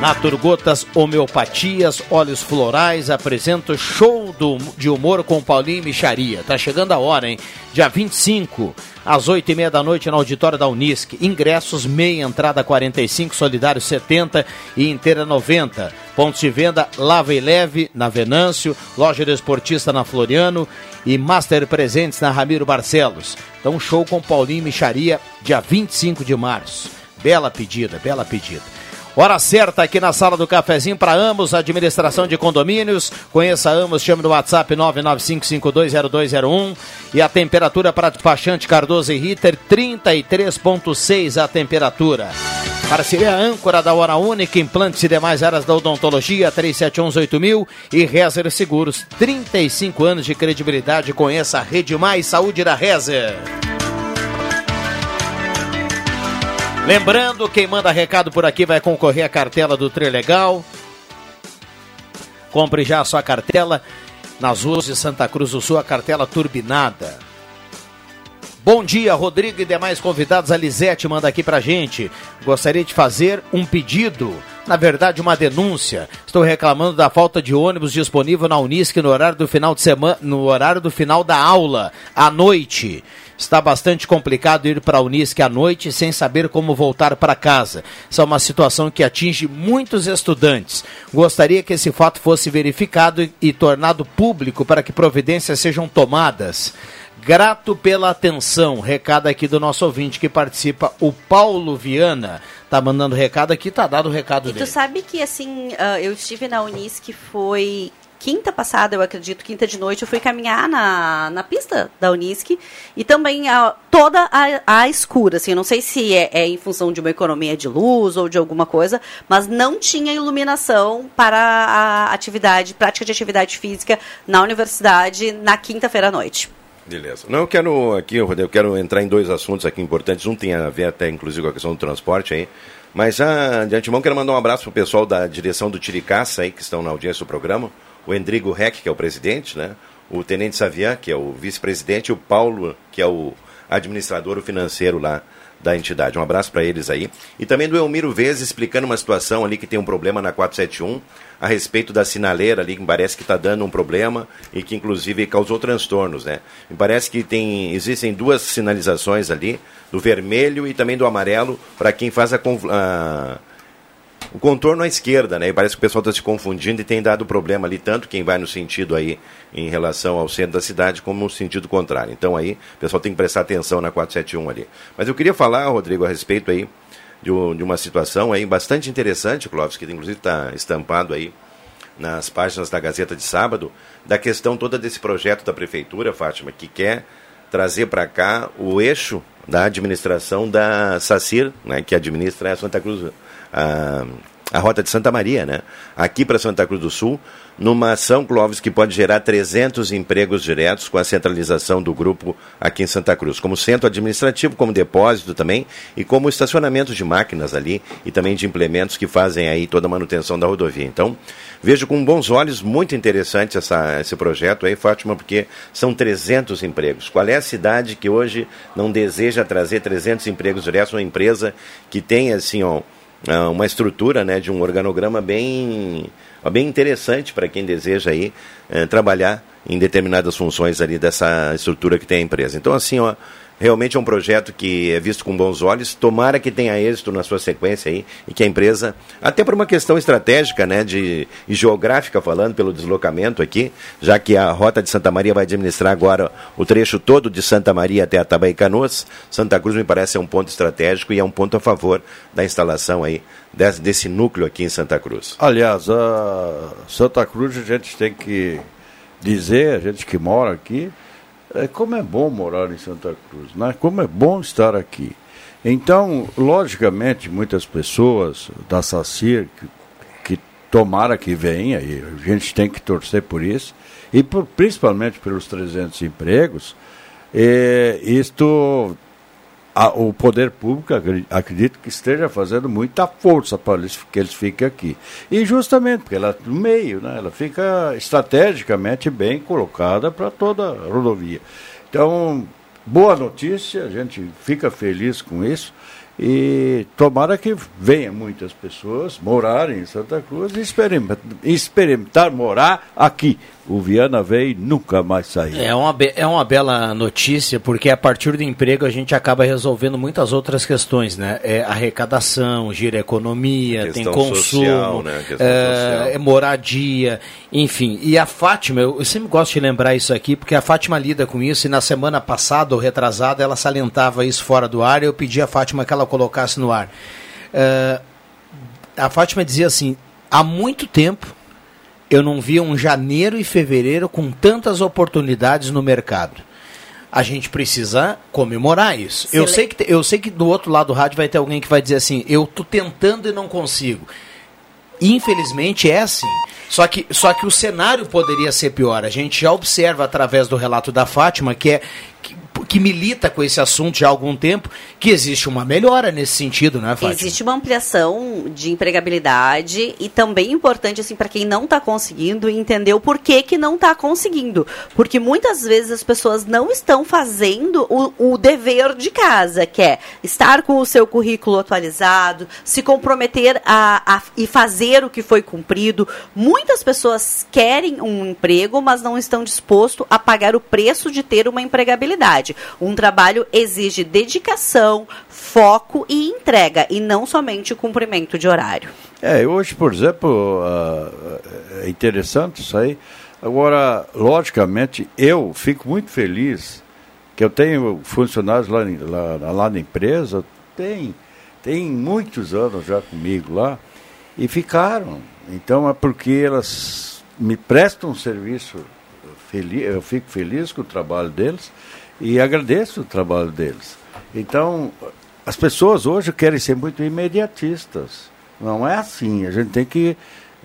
Naturgotas Homeopatias, Óleos Florais apresenta show do, de humor com Paulinho Micharia. Tá chegando a hora, hein? Dia 25, às 8 e meia da noite, no auditório da Unisc. Ingressos, meia entrada 45, solidário 70 e inteira 90. Pontos de venda Lava e Leve, na Venâncio, Loja do Esportista na Floriano e Master Presentes na Ramiro Barcelos. Então, show com Paulinho Micharia, dia 25 de março. Bela pedida, bela pedida. Hora certa aqui na sala do cafezinho para Amos, administração de condomínios. Conheça Amos, chame no WhatsApp 995520201. E a temperatura para despachante Cardoso e Ritter, 33,6 a temperatura. Parceria âncora da Hora Única, implantes e demais áreas da odontologia, 37118000 e Rezer Seguros, 35 anos de credibilidade. Conheça a Rede Mais Saúde da Rezer. Lembrando, quem manda recado por aqui vai concorrer à cartela do Trilegal. Compre já a sua cartela nas ruas de Santa Cruz do Sul, a cartela turbinada. Bom dia, Rodrigo e demais convidados. A Lisete manda aqui pra gente. Gostaria de fazer um pedido, na verdade, uma denúncia. Estou reclamando da falta de ônibus disponível na Unisc no horário do final de semana, no horário do final da aula, à noite. Está bastante complicado ir para a Unisc à noite sem saber como voltar para casa. Isso é uma situação que atinge muitos estudantes. Gostaria que esse fato fosse verificado e, e tornado público para que providências sejam tomadas. Grato pela atenção. Recado aqui do nosso ouvinte que participa, o Paulo Viana. Tá mandando recado aqui, tá dado o recado e dele. Tu sabe que assim, uh, eu estive na Unisc foi quinta passada, eu acredito, quinta de noite, eu fui caminhar na, na pista da Unisc e também a, toda a, a escura, assim, eu não sei se é, é, em função de uma economia de luz ou de alguma coisa, mas não tinha iluminação para a atividade, prática de atividade física na universidade na quinta-feira à noite. Beleza. Não, eu quero aqui, Rodrigo, eu quero entrar em dois assuntos aqui importantes. Um tem a ver até, inclusive, com a questão do transporte aí. Mas, ah, de antemão, quero mandar um abraço para o pessoal da direção do Tiricaça aí, que estão na audiência do programa o Endrigo Reck, que é o presidente, né? o Tenente Savian, que é o vice-presidente, e o Paulo, que é o administrador financeiro lá da entidade. Um abraço para eles aí. E também do Elmiro Vez explicando uma situação ali que tem um problema na 471 a respeito da sinaleira ali, que parece que está dando um problema e que inclusive causou transtornos, né? Me parece que tem, existem duas sinalizações ali, do vermelho e também do amarelo, para quem faz a, a o contorno à esquerda, né? E parece que o pessoal está se confundindo e tem dado problema ali, tanto quem vai no sentido aí em relação ao centro da cidade, como no sentido contrário. Então aí o pessoal tem que prestar atenção na 471 ali. Mas eu queria falar, Rodrigo, a respeito aí de, de uma situação aí bastante interessante, Clóvis, que inclusive está estampado aí nas páginas da Gazeta de sábado, da questão toda desse projeto da prefeitura, Fátima, que quer trazer para cá o eixo da administração da SACIR, né, que administra a Santa Cruz a, a Rota de Santa Maria, né? Aqui para Santa Cruz do Sul, numa ação, Clóvis, que pode gerar 300 empregos diretos com a centralização do grupo aqui em Santa Cruz, como centro administrativo, como depósito também, e como estacionamento de máquinas ali e também de implementos que fazem aí toda a manutenção da rodovia. Então, vejo com bons olhos, muito interessante essa, esse projeto aí, Fátima, porque são 300 empregos. Qual é a cidade que hoje não deseja trazer 300 empregos diretos, uma empresa que tem, assim, ó, uma estrutura né, de um organograma bem, bem interessante para quem deseja aí, uh, trabalhar em determinadas funções ali dessa estrutura que tem a empresa. Então, assim, ó, realmente é um projeto que é visto com bons olhos. Tomara que tenha êxito na sua sequência aí e que a empresa, até por uma questão estratégica, né, de e geográfica falando pelo deslocamento aqui, já que a rota de Santa Maria vai administrar agora o trecho todo de Santa Maria até Atabaí Canoas. Santa Cruz me parece ser um ponto estratégico e é um ponto a favor da instalação aí desse, desse núcleo aqui em Santa Cruz. Aliás, a Santa Cruz a gente tem que dizer, a gente que mora aqui, é, como é bom morar em Santa Cruz, né? como é bom estar aqui. Então, logicamente, muitas pessoas da SACIR, que, que tomara que venha, e a gente tem que torcer por isso, e por, principalmente pelos 300 empregos, é, isto a, o poder público, acredito que esteja fazendo muita força para eles, que eles fiquem aqui. E justamente porque ela no meio, né, ela fica estrategicamente bem colocada para toda a rodovia. Então, boa notícia, a gente fica feliz com isso. E tomara que venham muitas pessoas morarem em Santa Cruz e experimentar, experimentar morar aqui. O Viana veio e nunca mais saiu. É uma, é uma bela notícia, porque a partir do emprego a gente acaba resolvendo muitas outras questões, né? É arrecadação, gira economia, tem consumo, social, né? é, é, moradia, enfim. E a Fátima, eu, eu sempre gosto de lembrar isso aqui, porque a Fátima lida com isso, e na semana passada ou retrasada ela salientava isso fora do ar, e eu pedi a Fátima que ela colocasse no ar. É, a Fátima dizia assim: há muito tempo eu não via um janeiro e fevereiro com tantas oportunidades no mercado. A gente precisa comemorar isso. Eu sei, que, eu sei que do outro lado do rádio vai ter alguém que vai dizer assim: eu estou tentando e não consigo. Infelizmente é assim. Só que, só que o cenário poderia ser pior. A gente já observa através do relato da Fátima que é que, que milita com esse assunto já há algum tempo, que existe uma melhora nesse sentido, né, Fátima? Existe uma ampliação de empregabilidade e também importante, assim, para quem não está conseguindo, entender o porquê que não está conseguindo. Porque muitas vezes as pessoas não estão fazendo o, o dever de casa, que é estar com o seu currículo atualizado, se comprometer a, a, e fazer o que foi cumprido. Muitas pessoas querem um emprego, mas não estão dispostos a pagar o preço de ter uma empregabilidade. Um trabalho exige dedicação, foco e entrega, e não somente o cumprimento de horário. É, hoje, por exemplo, uh, é interessante isso aí. Agora, logicamente, eu fico muito feliz que eu tenho funcionários lá, lá, lá na empresa, tem, tem muitos anos já comigo lá, e ficaram. Então é porque elas me prestam um serviço feliz, eu fico feliz com o trabalho deles e agradeço o trabalho deles. Então, as pessoas hoje querem ser muito imediatistas. Não é assim. A gente tem que ir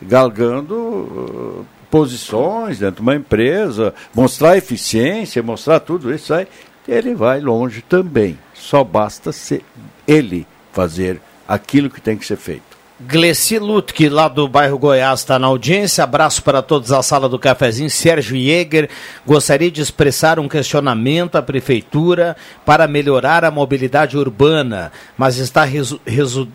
galgando uh, posições dentro de uma empresa, mostrar eficiência, mostrar tudo isso aí. Ele vai longe também. Só basta ser ele fazer aquilo que tem que ser feito. Gleci Lutke, lá do bairro Goiás, está na audiência. Abraço para todos da sala do cafezinho. Sérgio Jäger, gostaria de expressar um questionamento à prefeitura para melhorar a mobilidade urbana, mas está, resu resu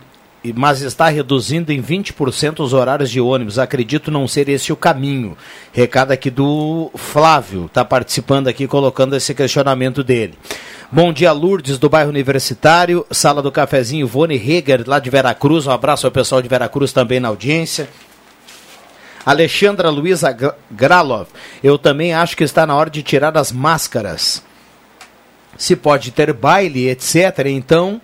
mas está reduzindo em 20% os horários de ônibus. Acredito não ser esse o caminho. Recado aqui do Flávio, está participando aqui, colocando esse questionamento dele. Bom dia, Lourdes, do bairro Universitário. Sala do Cafezinho, Ivone Heger, lá de Veracruz. Um abraço ao pessoal de Veracruz também na audiência. Alexandra Luiza Gralov, eu também acho que está na hora de tirar as máscaras. Se pode ter baile, etc. Então,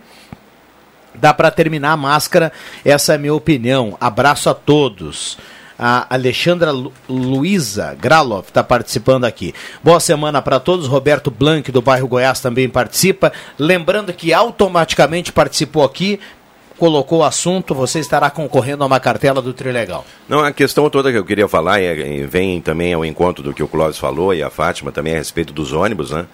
dá para terminar a máscara. Essa é a minha opinião. Abraço a todos. A Alexandra Lu Luiza Gralov está participando aqui. Boa semana para todos. Roberto Blanc, do bairro Goiás, também participa. Lembrando que automaticamente participou aqui colocou o assunto, você estará concorrendo a uma cartela do Trilegal. Não, a questão toda que eu queria falar e, vem também ao encontro do que o Clóvis falou e a Fátima também a respeito dos ônibus, né?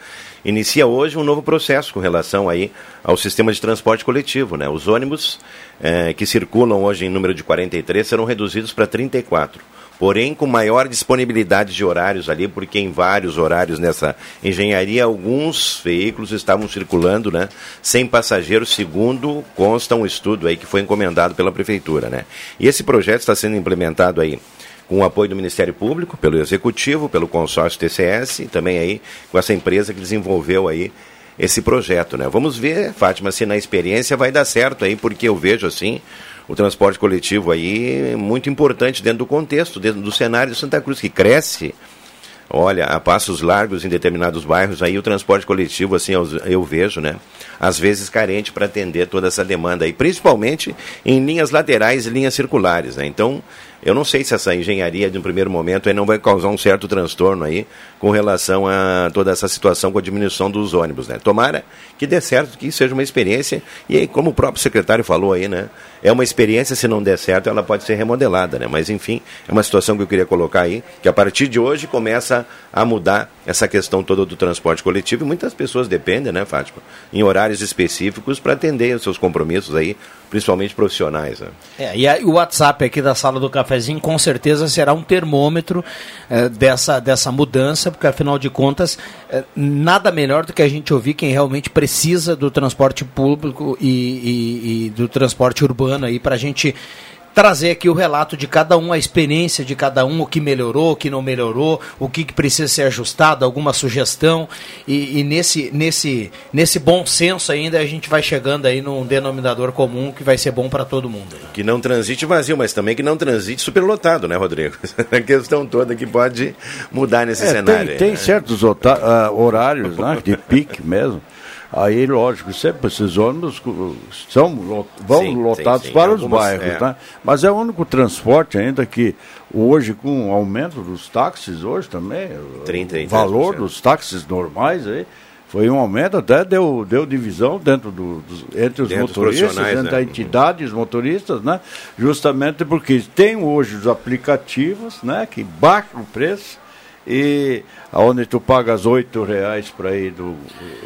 Inicia hoje um novo processo com relação aí ao sistema de transporte coletivo. Né? Os ônibus é, que circulam hoje em número de 43 serão reduzidos para 34. porém com maior disponibilidade de horários ali, porque em vários horários nessa engenharia alguns veículos estavam circulando, né, sem passageiros, segundo consta um estudo aí que foi encomendado pela prefeitura, né? E esse projeto está sendo implementado aí com o apoio do Ministério Público, pelo Executivo, pelo consórcio TCS e também aí com essa empresa que desenvolveu aí esse projeto, né? Vamos ver, Fátima, se na experiência vai dar certo aí, porque eu vejo assim o transporte coletivo aí muito importante dentro do contexto, dentro do cenário de Santa Cruz, que cresce, olha, a passos largos em determinados bairros, aí o transporte coletivo, assim, eu, eu vejo, né? Às vezes carente para atender toda essa demanda aí, principalmente em linhas laterais e linhas circulares, né? Então, eu não sei se essa engenharia, de um primeiro momento, não vai causar um certo transtorno aí com relação a toda essa situação com a diminuição dos ônibus, né? Tomara que dê certo, que seja uma experiência. E aí, como o próprio secretário falou aí, né? É uma experiência, se não der certo, ela pode ser remodelada, né? Mas, enfim, é uma situação que eu queria colocar aí, que a partir de hoje começa a mudar essa questão toda do transporte coletivo. E muitas pessoas dependem, né, Fátima? Em horários específicos para atender os seus compromissos aí, principalmente profissionais. Né? É, e aí, o WhatsApp aqui da sala do cafezinho com certeza será um termômetro é, dessa, dessa mudança, porque afinal de contas, é, nada melhor do que a gente ouvir quem realmente precisa do transporte público e, e, e do transporte urbano aí para a gente trazer aqui o relato de cada um, a experiência de cada um, o que melhorou, o que não melhorou, o que, precisa ser ajustado, alguma sugestão. E, e, nesse, nesse, nesse bom senso ainda a gente vai chegando aí num denominador comum que vai ser bom para todo mundo. Que não transite vazio, mas também que não transite superlotado, né, Rodrigo? a questão toda que pode mudar nesse é, cenário. Tem, tem né? certos uh, horários né, de pique mesmo. Aí, lógico, sempre esses ônibus são, vão sim, lotados sim, sim. para Algumas, os bairros, é. né? Mas é o único transporte ainda que hoje, com o aumento dos táxis, hoje também, 30, o valor dos táxis normais aí, foi um aumento, até deu, deu divisão dentro do, dos, entre os dentro motoristas, entre né? a entidade os motoristas, né? Justamente porque tem hoje os aplicativos, né? Que baixam o preço e onde tu pagas oito reais para ir do,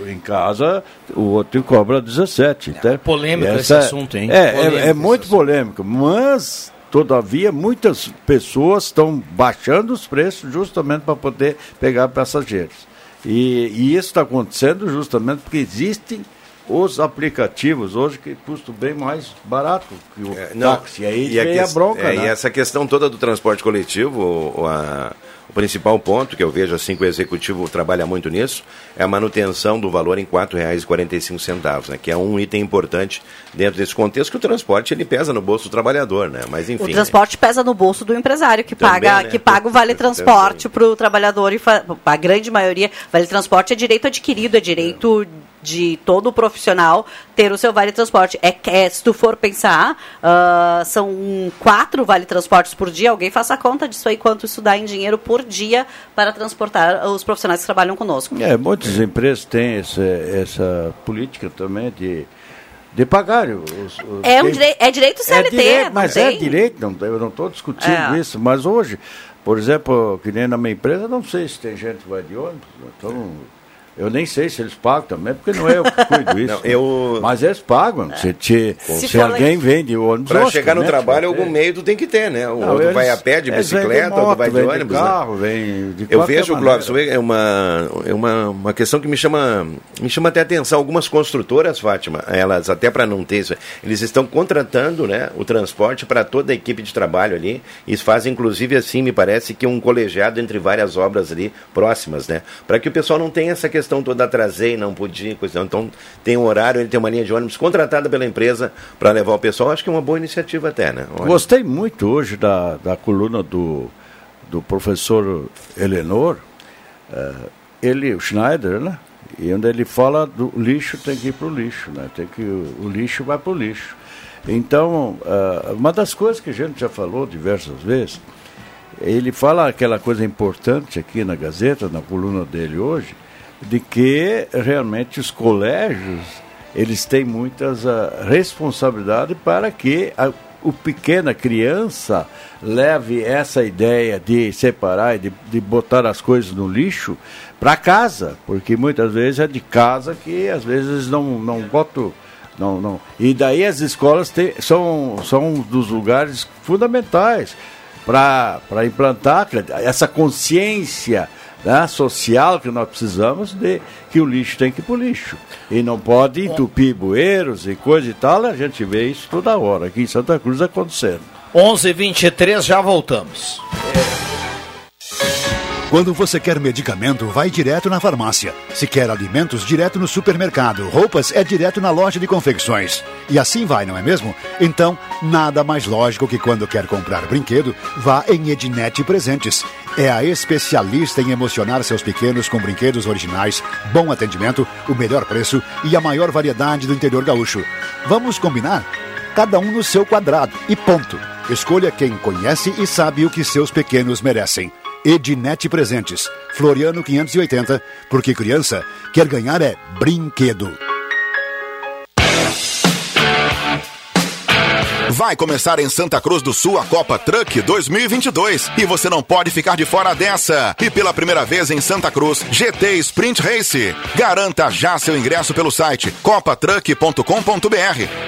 em casa, o outro cobra 17. É, tá? Polêmico essa, esse assunto, hein? É, é, é muito polêmico, mas todavia muitas pessoas estão baixando os preços justamente para poder pegar passageiros. E, e isso está acontecendo justamente porque existem os aplicativos hoje que custam bem mais barato que o é, não, táxi. Aí e a, a bronca. É, né? E essa questão toda do transporte coletivo, a, o principal ponto que eu vejo assim que o executivo trabalha muito nisso é a manutenção do valor em R$ 4,45, né, que é um item importante dentro desse contexto que o transporte ele pesa no bolso do trabalhador, né? Mas enfim. O transporte né? pesa no bolso do empresário que também, paga né? que paga o vale transporte para o trabalhador e a grande maioria vale transporte é direito adquirido, é direito é de todo profissional ter o seu vale transporte. É, é se tu for pensar, uh, são quatro vale transportes por dia. Alguém faça a conta disso aí, quanto isso dá em dinheiro por dia para transportar os profissionais que trabalham conosco. É, muitas empresas têm essa, essa política também de de pagar os, os é, um direi é direito CLT, é direito, mas é direito, não, eu não estou discutindo é. isso, mas hoje, por exemplo, que nem na minha empresa, não sei se tem gente que vai de ônibus, então eu nem sei se eles pagam também, porque não é eu que cuido isso. Não, eu... Mas eles pagam. É. Se, te, se, se alguém vem de ônibus. Para chegar no trabalho, algum meio tu tem que ter, né? O não, outro eles, vai a pé, de bicicleta, ou vai de ônibus. De né? carro, né? vem de Eu vejo, Clóvis, é uma, é uma, uma questão que me chama, me chama até atenção. Algumas construtoras, Fátima, elas, até para não ter isso, eles estão contratando né, o transporte para toda a equipe de trabalho ali. E fazem, inclusive, assim, me parece que um colegiado entre várias obras ali próximas, né? Para que o pessoal não tenha essa questão questão toda atrasei, não podia, coisa. Então tem um horário, ele tem uma linha de ônibus contratada pela empresa para levar o pessoal. Acho que é uma boa iniciativa até, né? Olha. Gostei muito hoje da, da coluna do, do professor Eleanor, uh, ele, o Schneider, né? E onde ele fala do lixo tem que ir para o lixo, né? Tem que, o lixo vai para o lixo. Então, uh, uma das coisas que a gente já falou diversas vezes, ele fala aquela coisa importante aqui na Gazeta, na coluna dele hoje, de que realmente os colégios eles têm muitas uh, responsabilidades para que a, o pequena criança leve essa ideia de separar e de, de botar as coisas no lixo para casa, porque muitas vezes é de casa que às vezes não não botam não não. E daí as escolas têm, são são um dos lugares fundamentais para implantar essa consciência né, social que nós precisamos de que o lixo tem que ir para o lixo. E não pode entupir bueiros e coisa e tal, a gente vê isso toda hora, aqui em Santa Cruz acontecendo. 11 h 23 já voltamos. Quando você quer medicamento, vai direto na farmácia. Se quer alimentos, direto no supermercado. Roupas é direto na loja de confecções. E assim vai, não é mesmo? Então, nada mais lógico que quando quer comprar brinquedo, vá em Ednet Presentes. É a especialista em emocionar seus pequenos com brinquedos originais, bom atendimento, o melhor preço e a maior variedade do interior gaúcho. Vamos combinar? Cada um no seu quadrado e ponto. Escolha quem conhece e sabe o que seus pequenos merecem. Ednet Presentes, Floriano 580, porque criança quer ganhar é brinquedo. Vai começar em Santa Cruz do Sul a Copa Truck 2022 e você não pode ficar de fora dessa. E pela primeira vez em Santa Cruz, GT Sprint Race. Garanta já seu ingresso pelo site copatruck.com.br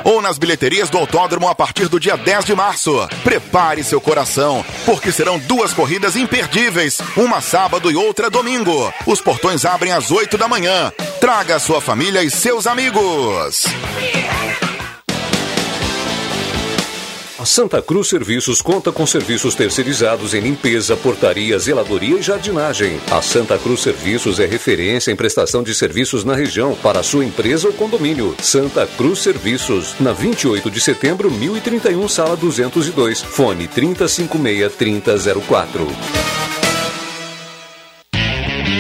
ou nas bilheterias do autódromo a partir do dia 10 de março. Prepare seu coração, porque serão duas corridas imperdíveis, uma sábado e outra domingo. Os portões abrem às 8 da manhã. Traga sua família e seus amigos. A Santa Cruz Serviços conta com serviços terceirizados em limpeza, portaria, zeladoria e jardinagem. A Santa Cruz Serviços é referência em prestação de serviços na região para sua empresa ou condomínio. Santa Cruz Serviços, na 28 de setembro, 1031, sala 202. Fone 3056 3004.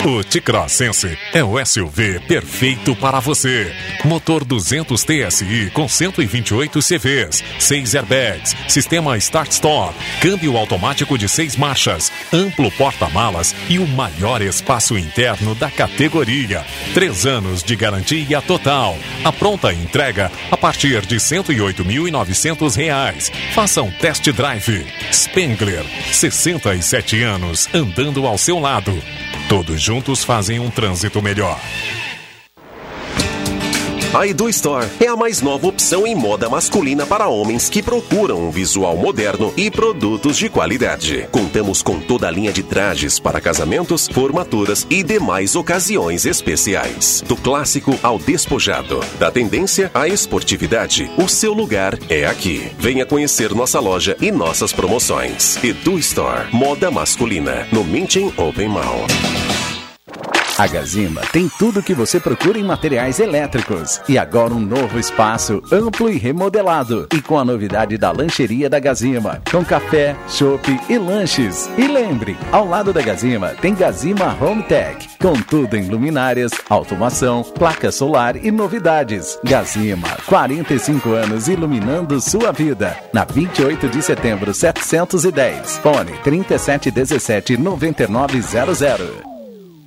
O T-Cross Sense é o SUV perfeito para você. Motor 200 TSI com 128 CVs, 6 airbags, sistema start-stop, câmbio automático de 6 marchas, amplo porta-malas e o maior espaço interno da categoria. 3 anos de garantia total. A pronta entrega a partir de R$ 108.900. Faça um test drive. Spengler, 67 anos andando ao seu lado. Todos juntos fazem um trânsito melhor. A Edu Store é a mais nova opção em moda masculina para homens que procuram um visual moderno e produtos de qualidade. Contamos com toda a linha de trajes para casamentos, formaturas e demais ocasiões especiais. Do clássico ao despojado, da tendência à esportividade, o seu lugar é aqui. Venha conhecer nossa loja e nossas promoções. Edu Store, moda masculina, no Mintin Open Mall. A Gazima tem tudo o que você procura em materiais elétricos. E agora um novo espaço, amplo e remodelado. E com a novidade da lancheria da Gazima, com café, chopp e lanches. E lembre, ao lado da Gazima tem Gazima Home Tech, com tudo em luminárias, automação, placa solar e novidades. Gazima, 45 anos iluminando sua vida. Na 28 de setembro, 710. Fone 3717 9900.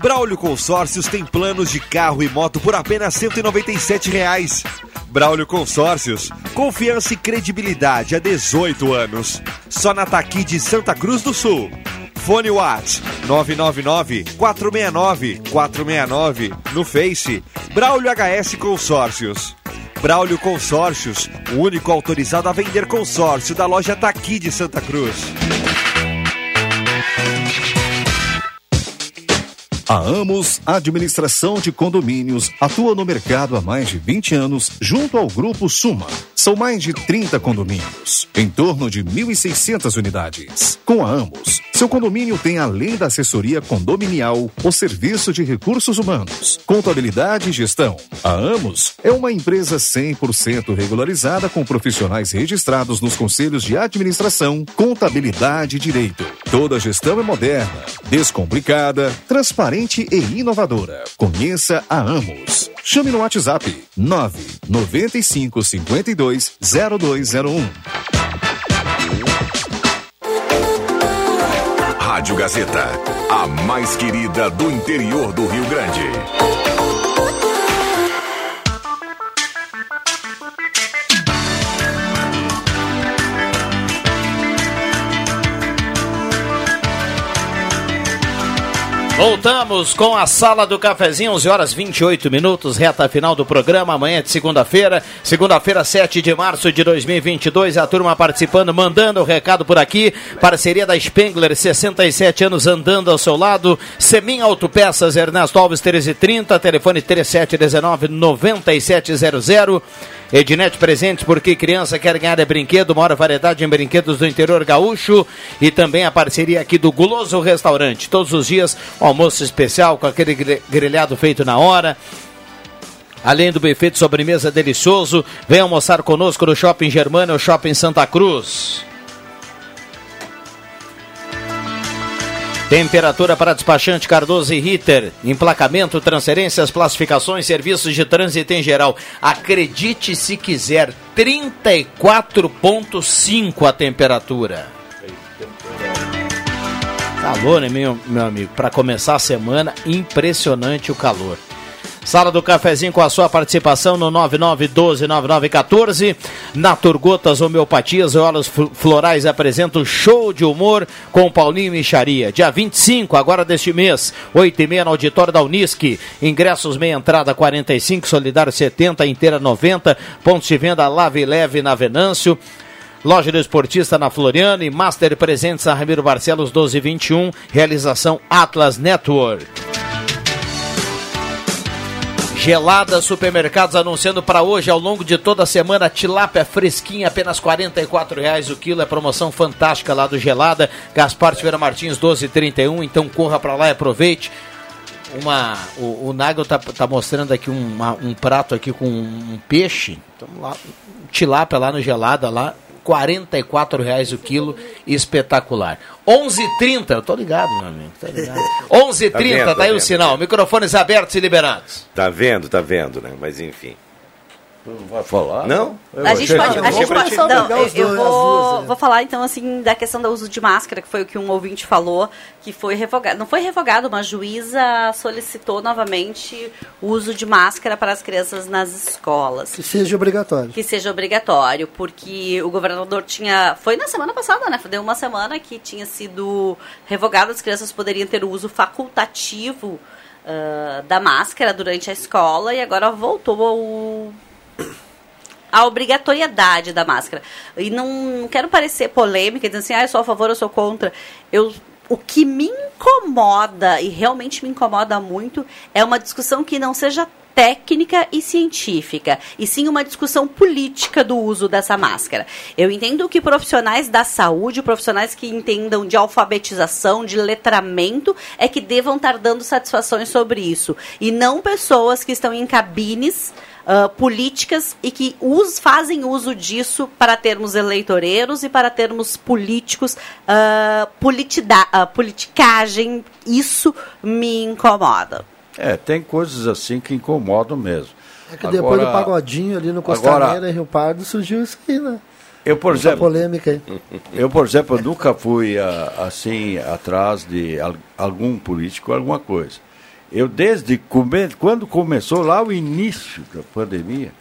Braulio Consórcios tem planos de carro e moto por apenas 197 reais. Braulio Consórcios, confiança e credibilidade há 18 anos. Só na Taqui de Santa Cruz do Sul. Fone Watts 999-469-469 no Face. Braulio HS Consórcios. Braulio Consórcios, o único autorizado a vender consórcio da loja Taqui de Santa Cruz. A Amos Administração de Condomínios atua no mercado há mais de 20 anos junto ao Grupo Suma. São mais de 30 condomínios, em torno de 1.600 unidades. Com a Amos, seu condomínio tem, além da assessoria condominial, o serviço de recursos humanos, contabilidade e gestão. A Amos é uma empresa 100% regularizada com profissionais registrados nos conselhos de administração, contabilidade e direito. Toda a gestão é moderna, descomplicada, transparente e inovadora. Conheça a Amos. Chame no WhatsApp 995 52 0201. Rádio Gazeta, a mais querida do interior do Rio Grande. Voltamos com a sala do cafezinho, 11 horas 28 minutos, reta final do programa. Amanhã de segunda-feira, segunda-feira, 7 de março de 2022. A turma participando, mandando o recado por aqui. Parceria da Spengler, 67 anos andando ao seu lado. Semin Autopeças, Ernesto Alves 1330, telefone 3719 9700. Ednet Presentes, porque criança quer ganhar é brinquedo, maior variedade em brinquedos do interior gaúcho e também a parceria aqui do Guloso Restaurante. Todos os dias, almoço especial com aquele grelhado feito na hora. Além do buffet de sobremesa delicioso, vem almoçar conosco no Shopping Germano, o Shopping Santa Cruz. Temperatura para despachante Cardoso e Ritter. Emplacamento, transferências, classificações, serviços de trânsito em geral. Acredite se quiser, 34,5 a temperatura. Calor, né, meu, meu amigo? Para começar a semana, impressionante o calor. Sala do Cafezinho com a sua participação no 9912-9914. Naturgotas Homeopatias e Óleos Florais apresenta o show de humor com Paulinho Micharia. Dia 25, agora deste mês, 8 e meia no auditório da Unisque. Ingressos meia entrada 45, solidário 70, inteira 90. Pontos de venda Lave Leve na Venâncio. Loja do Esportista na Floriana e Master Presentes a Ramiro Barcelos 1221. Realização Atlas Network. Gelada Supermercados anunciando para hoje, ao longo de toda a semana, tilápia fresquinha, apenas R$ reais o quilo. É promoção fantástica lá do Gelada. Gaspar Tiveira Martins, 12,31. Então corra para lá e aproveite. Uma, o, o Nagel tá, tá mostrando aqui um, uma, um prato aqui com um peixe. Então, lá, tilápia lá no Gelada, lá, 44 reais o quilo, espetacular. 11:30, eu tô ligado, meu amigo, tá ligado. 11:30, tá, vendo, tá, tá aí vendo, o sinal. Tá Microfones abertos e liberados. Tá vendo, tá vendo, né? Mas enfim. Não vai falar? Não? a gente pode. A gente pode não, eu, eu vou, vou falar então assim da questão do uso de máscara, que foi o que um ouvinte falou, que foi revogado. Não foi revogado, uma juíza solicitou novamente o uso de máscara para as crianças nas escolas. Que seja obrigatório. Que seja obrigatório, porque o governador tinha. Foi na semana passada, né? Deu uma semana que tinha sido revogado, as crianças poderiam ter o uso facultativo. Uh, da máscara durante a escola e agora voltou ao a obrigatoriedade da máscara. E não, não quero parecer polêmica, dizendo assim, ah, eu sou a favor, eu sou contra. Eu, o que me incomoda, e realmente me incomoda muito, é uma discussão que não seja técnica e científica, e sim uma discussão política do uso dessa máscara. Eu entendo que profissionais da saúde, profissionais que entendam de alfabetização, de letramento, é que devam estar dando satisfações sobre isso, e não pessoas que estão em cabines uh, políticas e que us, fazem uso disso para termos eleitoreiros e para termos políticos, uh, politida, uh, politicagem. Isso me incomoda. É, tem coisas assim que incomodam mesmo. É que agora, depois do pagodinho ali no Costaneira, agora, Rio Pardo, surgiu isso aí, né? Eu, por Essa exemplo, polêmica aí. eu, por exemplo, nunca fui assim atrás de algum político, alguma coisa. Eu desde quando começou lá o início da pandemia,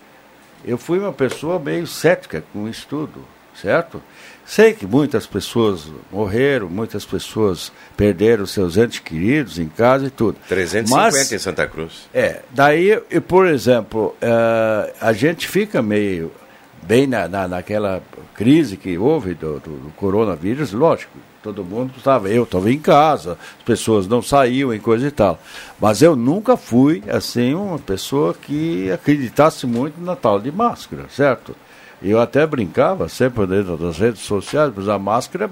eu fui uma pessoa meio cética com isso tudo, certo? Sei que muitas pessoas morreram, muitas pessoas perderam seus entes queridos em casa e tudo. 350 Mas, em Santa Cruz. É, daí, por exemplo, uh, a gente fica meio bem na, na, naquela crise que houve do, do, do coronavírus, lógico, todo mundo estava. Eu estava em casa, as pessoas não saíam e coisa e tal. Mas eu nunca fui, assim, uma pessoa que acreditasse muito na tal de máscara, certo? Eu até brincava sempre dentro das redes sociais, mas a máscara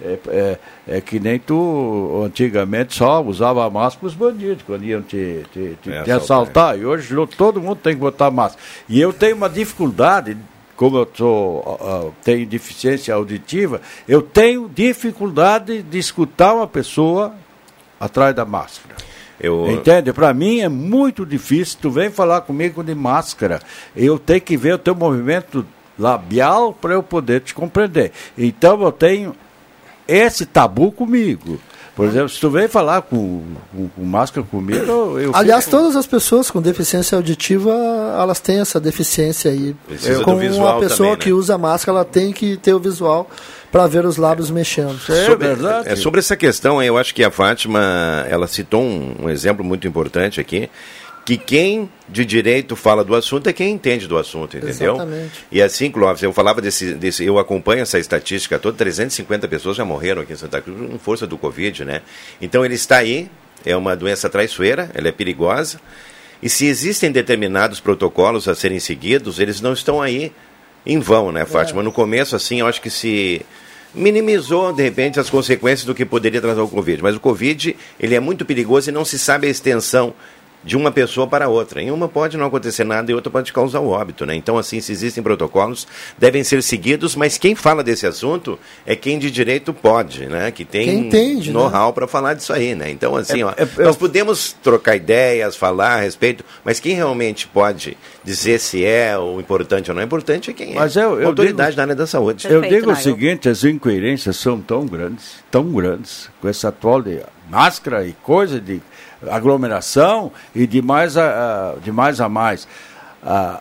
é, é, é, que nem tu antigamente só usava a máscara os bandidos, quando iam te, te, te, é, te assaltar. E hoje todo mundo tem que botar máscara. E eu tenho uma dificuldade como eu sou, tenho deficiência auditiva, eu tenho dificuldade de escutar uma pessoa atrás da máscara. Eu... Entende? Para mim é muito difícil. Tu vem falar comigo de máscara, eu tenho que ver o teu movimento labial para eu poder te compreender. Então eu tenho esse tabu comigo. Por exemplo, se tu vem falar com, com, com máscara comigo, eu Aliás, fico... todas as pessoas com deficiência auditiva, elas têm essa deficiência aí. Precisa com do visual uma pessoa também, né? que usa máscara, ela tem que ter o visual para ver os lábios mexendo. É, sobre, é, sobre essa questão, eu acho que a Fátima, ela citou um, um exemplo muito importante aqui, que quem de direito fala do assunto é quem entende do assunto, entendeu? Exatamente. E assim, Clóvis, eu falava desse, desse, eu acompanho essa estatística toda, 350 pessoas já morreram aqui em Santa Cruz em força do Covid, né? Então ele está aí, é uma doença traiçoeira, ela é perigosa, e se existem determinados protocolos a serem seguidos, eles não estão aí em vão, né, Fátima? É. No começo, assim, eu acho que se minimizou, de repente, as consequências do que poderia trazer o Covid. Mas o Covid, ele é muito perigoso e não se sabe a extensão de uma pessoa para outra. Em uma pode não acontecer nada e outra pode causar o óbito, né? Então, assim, se existem protocolos, devem ser seguidos, mas quem fala desse assunto é quem de direito pode, né? Que tem né? know-how né? para falar disso aí, né? Então, assim, é, ó, é, nós podemos trocar ideias, falar a respeito, mas quem realmente pode dizer se é o importante ou não é importante é quem mas é. Eu, eu autoridade digo, da área da saúde. eu digo o seguinte, as incoerências são tão grandes, tão grandes, com essa atual de máscara e coisa de aglomeração e de mais a, de mais, a mais.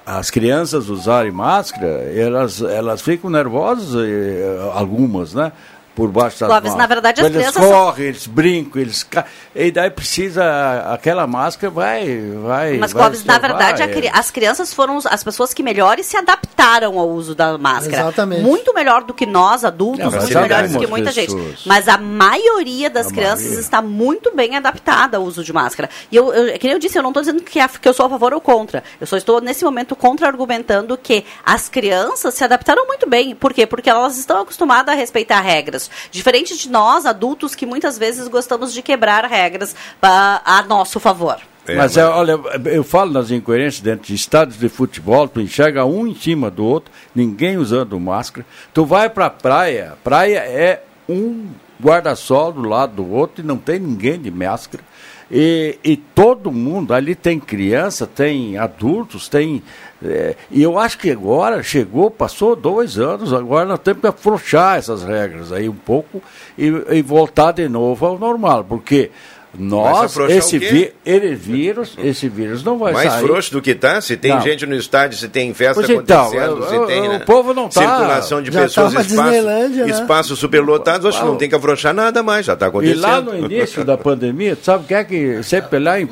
as crianças usarem máscara, elas, elas ficam nervosas, eh, algumas, né? Por baixo das Clóvis, na verdade as eles crianças correm, eles brincam, eles e daí precisa aquela máscara vai vai Mas vai Clóvis, na verdade é. cri... as crianças foram as pessoas que melhores se adaptaram ao uso da máscara. Exatamente. Muito melhor do que nós adultos, mas muito são melhores do que muita pessoas. gente. Mas a maioria das A crianças maioria. está muito bem adaptada ao uso de máscara. E eu, eu que nem eu disse, eu não estou dizendo que, a- que eu sou a favor ou contra. Eu só estou nesse momento contra-argumentando que as crianças se adaptaram muito bem. Por quê? Porque elas estão acostumadas a respeitar regras. Diferente de nós, adultos, que muitas vezes gostamos de quebrar regras pa- a nosso favor. É, mas, é, olha, eu falo nas incoerências dentro de estádios de futebol, tu enxerga um em cima do outro, ninguém usando máscara. Tu vai pra praia, praia é um guarda-sol do lado do outro e não tem ninguém de máscara. E, e todo mundo, ali tem criança, tem adultos, tem. É, e eu acho que agora chegou, passou dois anos, agora nós temos que afrouxar essas regras aí um pouco e, e voltar de novo ao normal, porque nós, esse, o vi, ele vírus, esse vírus não vai Mais sair. frouxo do que tá? Se tem Não. gente no estádio, se tem festa Pois então, acontecendo, eu- se tem o né, povo não tá- circulação de Já pessoas, tá espaço, Disneylândia, né? espaços superlotados, acho que não tem que afrouxar nada mais, já está E acontecendo. lá no início da pandemia, tu sabe o que é que sempre lá em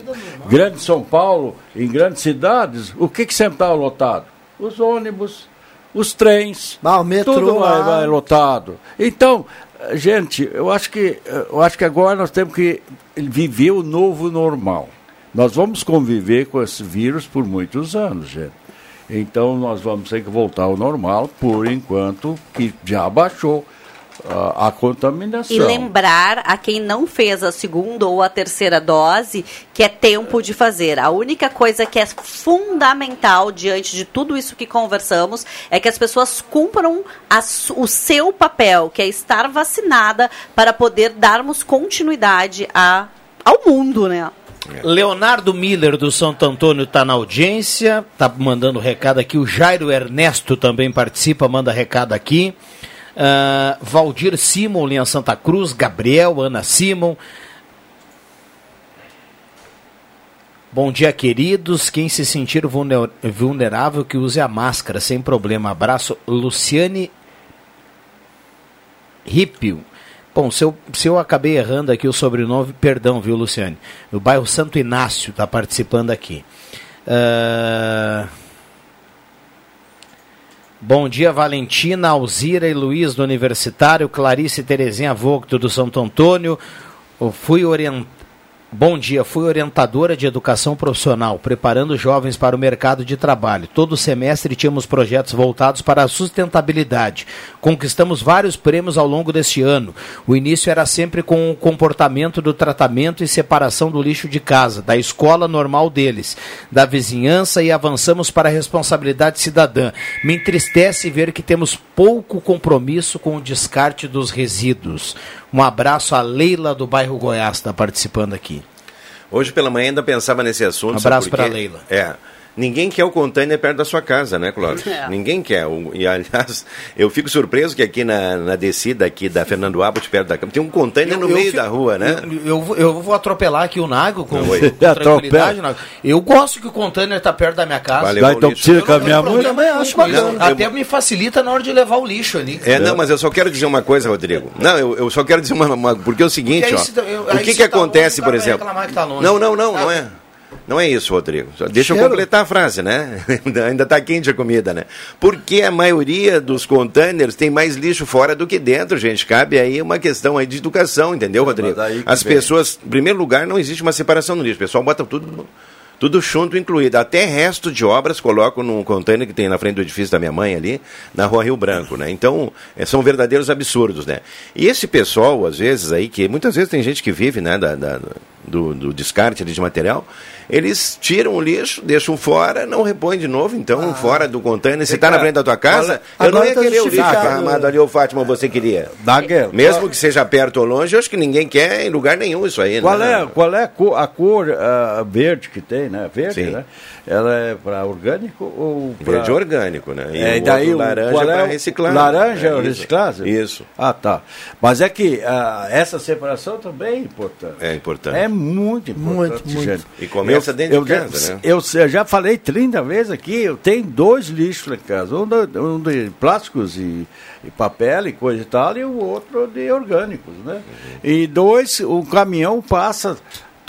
grande São Paulo, em grandes cidades, o que que sempre estava lotado? Os ônibus, os trens, Ah, o metrô tudo vai, lá. vai lotado. Então, gente, eu acho que eh, eu acho que agora nós temos que viver o novo normal. Nós vamos conviver com esse vírus por muitos anos, gente. Então nós vamos ter que voltar ao normal por enquanto que já baixou a contaminação. E lembrar a quem não fez a segunda ou a terceira dose que é tempo de fazer. A única coisa que é fundamental diante de tudo isso que conversamos é que as pessoas cumpram a o seu papel, que é estar vacinada para poder darmos continuidade a, ao mundo, né? Leonardo Miller do Santo Antônio está na audiência, tá mandando recado aqui. O Jairo Ernesto também participa, manda recado aqui. Ah, Valdir Simon, linha Santa Cruz, Gabriel, Ana Simon. Bom dia, queridos. Quem se sentir vulner- vulnerável, que use a máscara, sem problema. Abraço, Luciane Ripio. Bom, se eu, se eu acabei errando aqui o sobrenome, perdão, viu, Luciane? O bairro Santo Inácio está participando aqui. Ah, Bom dia, Valentina, Alzira e Luiz do Universitário, Clarice Terezinha Vogto do Santo Antônio. Eu fui orient... Bom dia, fui orientadora de educação profissional, preparando jovens para o mercado de trabalho. Todo semestre tínhamos projetos voltados para a sustentabilidade. Conquistamos vários prêmios ao longo deste ano. O início era sempre com o comportamento do tratamento e separação do lixo de casa, da escola normal deles, da vizinhança e avançamos para a responsabilidade cidadã. Me entristece ver que temos pouco compromisso com o descarte dos resíduos. Um abraço a Leila do bairro Goiás, está participando aqui. Hoje pela manhã ainda pensava nesse assunto. Um abraço pra Leila. É. Ninguém quer o container perto da sua casa, né, Clóvis? É. Ninguém quer. E, aliás, eu fico surpreso que aqui na, na descida aqui da Fernando Abbott, perto da cama, tem um container eu, no eu meio fico, da rua, né? Eu, eu, eu, vou atropelar aqui o Nago com, com tranquilidade, Nago. Eu gosto que o container está perto da minha casa. Vai, então precisa caminhar muito. também acho bacana. Até me facilita na hora de levar o lixo ali. É, não, mas eu só quero dizer uma coisa, Rodrigo. Não, eu, eu só quero dizer uma, uma porque é o seguinte, ó. o que que tá acontece, por exemplo? Tá não, não, não, não é. Não é isso, Rodrigo. Deixa Cheiro. eu completar a frase, né? Ainda está quente a comida, né? Porque a maioria dos containers tem mais lixo fora do que dentro, gente. Cabe aí uma questão aí de educação, entendeu, Rodrigo? As vem. pessoas, em primeiro lugar, não existe uma separação no lixo. O pessoal bota tudo tudo junto incluído. Até resto de obras coloco num container que tem na frente do edifício da minha mãe ali, na rua Rio Branco, né? Então, é, são verdadeiros absurdos, né? E esse pessoal, às vezes, aí, que muitas vezes tem gente que vive, né, da, da do, do descarte de material, eles tiram o lixo, deixam fora, não repõem de novo, então, ah. fora do container. Se está na frente da tua casa, eu não ia tá querer o lixo armado ali, ô Fátima, você queria. Mesmo que seja perto ou longe, eu acho que ninguém quer em lugar nenhum isso aí. Qual né? é, qual é a cor, a cor uh, verde que tem, né? Verde, Sim. né? Ela é para orgânico ou pra... Verde orgânico, né? E é, e daí o laranja é para reciclar. Laranja é, é reciclável? Isso. Ah, tá. Mas é que uh, essa separação também é importante. É importante. É muito importante, muito, muito. E começa eu, dentro eu, de casa, né? Eu, eu, já falei 30 vezes aqui, eu tenho dois lixos lá em casa. Um de, um de plásticos e, e, papel e coisa e tal, e o outro de orgânicos, né? Uhum. E dois, o caminhão passa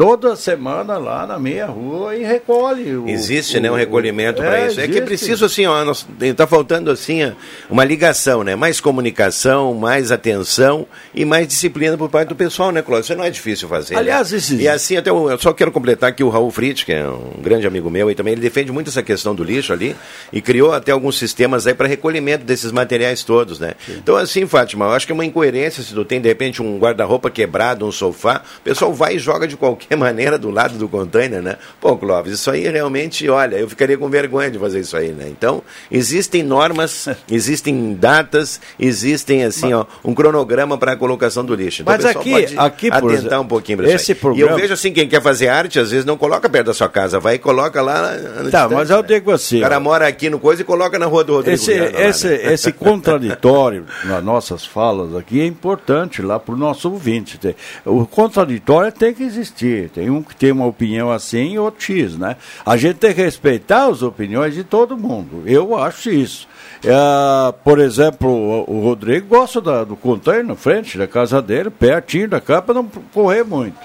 toda semana lá na minha rua e recolhe. O, existe, o, né, um recolhimento para é, isso. Existe. É que é preciso, assim, ó, está faltando, assim, uma ligação, né? Mais comunicação, mais atenção e mais disciplina por parte do pessoal, né, Cláudio? Isso não é difícil fazer. Né? Aliás, né? E assim, até eu, eu só quero completar que o Raul Fritz, que é um grande amigo meu, e também ele defende muito essa questão do lixo ali e criou até alguns sistemas aí para recolhimento desses materiais todos, né? Sim. Então, assim, Fátima, eu acho que é uma incoerência se tu tem, de repente, um guarda-roupa quebrado, um sofá, o pessoal vai e joga de qualquer qualquer maneira do lado do container, né? Pô, Clóvis, isso aí realmente, olha, eu ficaria com vergonha de fazer isso aí, né? Então, existem normas, existem datas, existem, assim, ó, um cronograma para a colocação do lixo. Então, Mas aqui, aqui atentar por, um pouquinho para esse programa... E eu vejo, assim, quem quer fazer arte, às vezes não coloca perto da sua casa, vai e coloca lá Tá, mas eu digo assim... O cara mora aqui no coisa e coloca na rua do Rodrigo Esse, esse, lá, né? esse contraditório nas nossas falas aqui é importante lá para o nosso ouvinte. O contraditório tem que existir. Tem um que tem uma opinião assim e outro X, né? A gente tem que respeitar as opiniões de todo mundo. Eu acho isso. É, por exemplo, o, Rodrigo gosta da, do container na frente da casa dele, pertinho da cama, para não correr muito.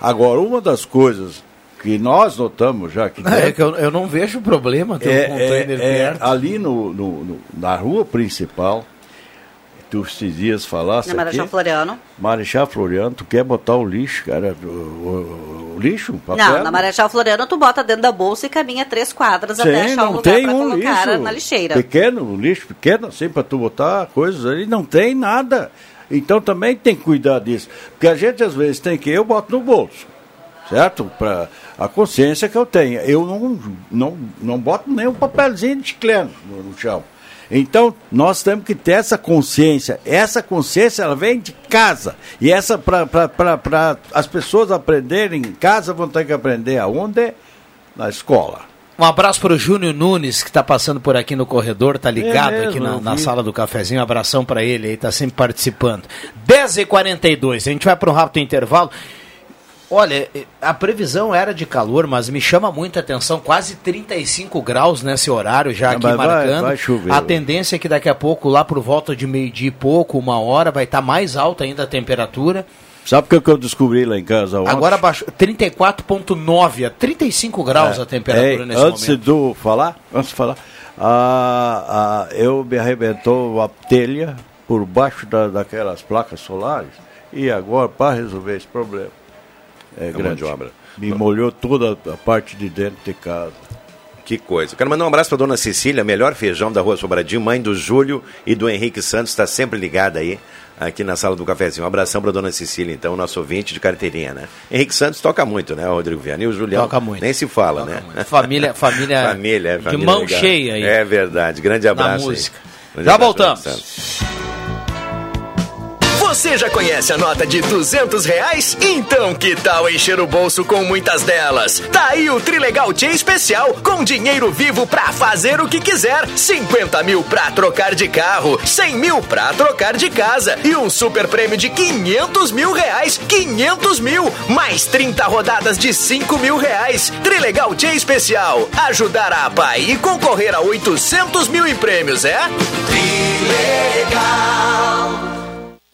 Agora, uma das coisas que nós notamos já que. É, é que eu, eu, não vejo problema ter é, um container é, é perto. ali no, no, no, na rua principal, tu esses dias falasse. Na Marechal aqui, Floriano. Marechal Floriano, tu quer botar o lixo, cara, o, o, o lixo, papel? Não, na Marechal Floriano tu bota dentro da bolsa e caminha três quadras Sim, até achar um lugar para um colocar lixo na lixeira. Pequeno, lixo pequeno assim para tu botar coisas ali, não tem nada. Então também tem que cuidar disso. Porque a gente às vezes tem que, eu boto no bolso, certo? Para a consciência que eu tenho. Eu não, não, não boto nem um papelzinho de chiclete no chão. Então, nós temos que ter essa consciência. Essa consciência, ela vem de casa. E essa, para as pessoas aprenderem em casa, vão ter que aprender aonde? Na escola. Um abraço para o Júnior Nunes, que está passando por aqui no corredor, está ligado é mesmo, aqui na, na, sala do cafezinho. Um abração para ele aí, está sempre participando. 10h42, a gente vai para um rápido intervalo. Olha, a previsão era de calor, mas me chama muita atenção, quase 35 graus nesse horário já aqui marcando. Vai, vai chover, a tendência é que daqui a pouco, lá por volta de meio-dia e pouco, uma hora, vai estar tá mais alta ainda a temperatura. Sabe o que eu descobri lá em casa ontem? Agora baixou 34,9 a 35 graus é, a temperatura é, nesse antes momento. Antes de falar, antes de falar, ah, ah, eu me arrebentou a telha por baixo da, daquelas placas solares e agora para resolver esse problema é, é grande obra. Me molhou toda a parte de dentro de casa. Que coisa. Quero mandar um abraço para dona Cecília, melhor feijão da rua Sobradinho, mãe do Júlio e do Henrique Santos, está sempre ligada aí, aqui na sala do cafezinho. Um abração para dona Cecília, então, nosso ouvinte de carteirinha, né? Henrique Santos toca muito, né, Rodrigo Viana? E o Julião toca muito. nem se fala, toca né? Muito. Família, família, família, é, família de mão legal. cheia aí. É verdade. Grande abraço. Na música. Grande Já abraço, voltamos. Você já conhece a nota de duzentos reais? Então que tal encher o bolso com muitas delas? Tá aí o Trilegal Tia Especial, com dinheiro vivo pra fazer o que quiser. 50 mil pra trocar de carro, 100 mil pra trocar de casa e um super prêmio de 500 mil reais. 500 mil, mais 30 rodadas de 5 mil reais. Trilegal Tia Especial, ajudar a APA e concorrer a 800 mil em prêmios, é? Trilegal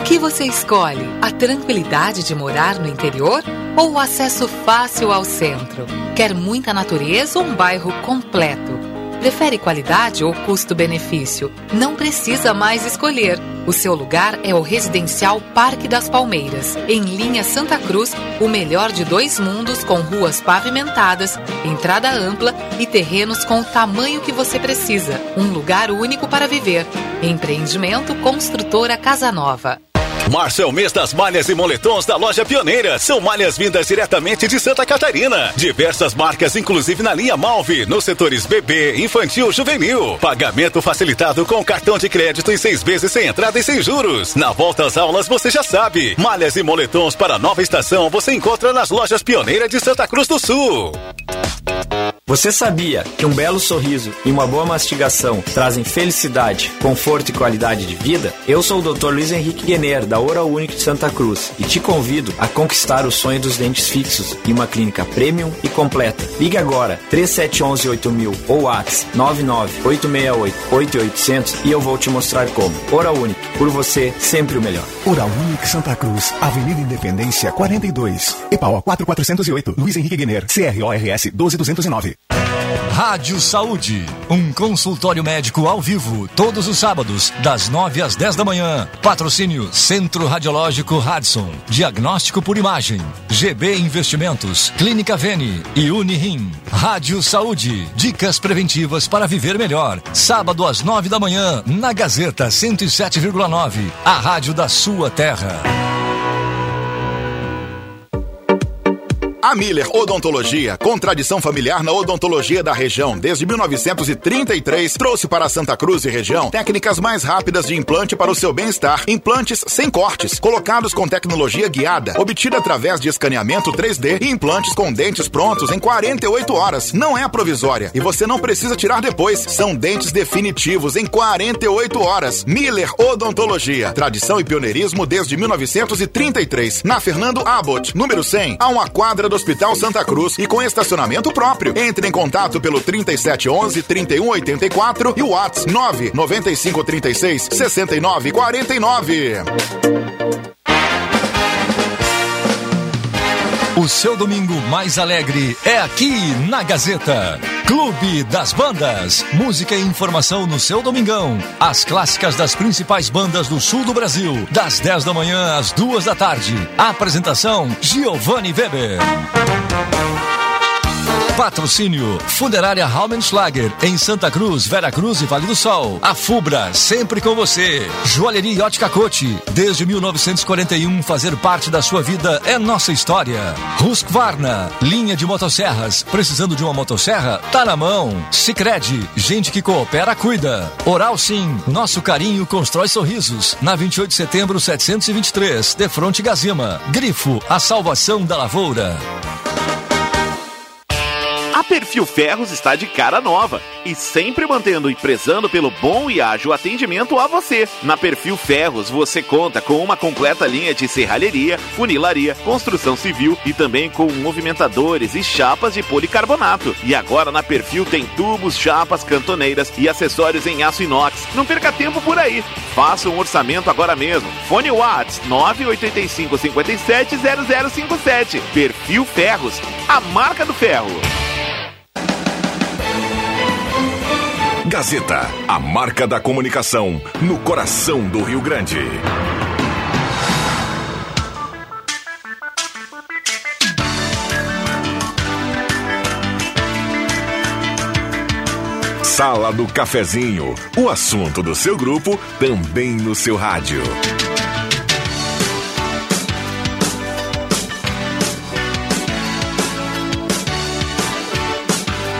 que você escolhe? A tranquilidade de morar no interior ou o acesso fácil ao centro? Quer muita natureza ou um bairro completo? Prefere qualidade ou custo-benefício? Não precisa mais escolher. O seu lugar é o residencial Parque das Palmeiras, em linha Santa Cruz, o melhor de dois mundos com ruas pavimentadas, entrada ampla e terrenos com o tamanho que você precisa. Um lugar único para viver. Empreendimento Construtora Casa Nova. Março é o mês das malhas e moletons da loja Pioneira. São malhas vindas diretamente de Santa Catarina. Diversas marcas, inclusive na linha Malve, nos setores bebê, infantil, juvenil. Pagamento facilitado com cartão de crédito em seis vezes sem entrada e sem juros. Na volta às aulas, você já sabe. Malhas e moletons para nova estação você encontra nas lojas Pioneira de Santa Cruz do Sul. Você sabia que um belo sorriso e uma boa mastigação trazem felicidade, conforto e qualidade de vida? Eu sou o Dr. Luiz Henrique Guener, da Oral Unique de Santa Cruz, e te convido a conquistar o sonho dos dentes fixos em uma clínica premium e completa. Ligue agora 3711 8000 ou WhatsApp 99868 e eu vou te mostrar como. Oral Unique, por você, sempre o melhor. Oral Unique Santa Cruz, Avenida Independência 42, EPAO 4408, Luiz Henrique Guener, CRORS 12209. Rádio Saúde, um consultório médico ao vivo, todos os sábados, das 9 às 10 da manhã. Patrocínio Centro Radiológico Radson, Diagnóstico por Imagem, GB Investimentos, Clínica Vene e Unirim. Rádio Saúde, dicas preventivas para viver melhor. Sábado às 9 da manhã, na Gazeta 107,9, a rádio da sua terra. A Miller Odontologia, com tradição familiar na odontologia da região desde 1933, trouxe para Santa Cruz e região técnicas mais rápidas de implante para o seu bem-estar. Implantes sem cortes, colocados com tecnologia guiada, obtida através de escaneamento 3D e implantes com dentes prontos em 48 horas. Não é provisória e você não precisa tirar depois. São dentes definitivos em 48 horas. Miller Odontologia, tradição e pioneirismo desde 1933. Na Fernando Abbott, número 100, a uma quadra do Hospital Santa Cruz e com estacionamento próprio. Entre em contato pelo 3711 3184 e o WhatsApp 99536 6949. O seu domingo mais alegre é aqui na Gazeta. Clube das Bandas. Música e informação no seu domingão. As clássicas das principais bandas do sul do Brasil. Das 10 da manhã às 2 da tarde. Apresentação: Giovanni Weber. Patrocínio Funerária Raumenschlager em Santa Cruz, Vera Cruz e Vale do Sol. A Fubra, sempre com você. Joalheria Ótica Cote. Desde 1941, fazer parte da sua vida é nossa história. Husqvarna, linha de motosserras. Precisando de uma motosserra? Tá na mão. Sicredi, gente que coopera, cuida. Oral Sim, nosso carinho constrói sorrisos. Na 28 de setembro, 723, de Fronte Gazima. Grifo, a salvação da lavoura. Perfil Ferros está de cara nova e sempre mantendo e prezando pelo bom e ágil atendimento a você. Na Perfil Ferros você conta com uma completa linha de serralheria, funilaria, construção civil e também com movimentadores e chapas de policarbonato. E agora na Perfil tem tubos, chapas, cantoneiras e acessórios em aço inox. Não perca tempo por aí. Faça um orçamento agora mesmo. Fone Whats 985 57 0057. Perfil Ferros, a marca do ferro. Gazeta, a marca da comunicação no coração do Rio Grande. Sala do Cafezinho, o assunto do seu grupo também no seu rádio.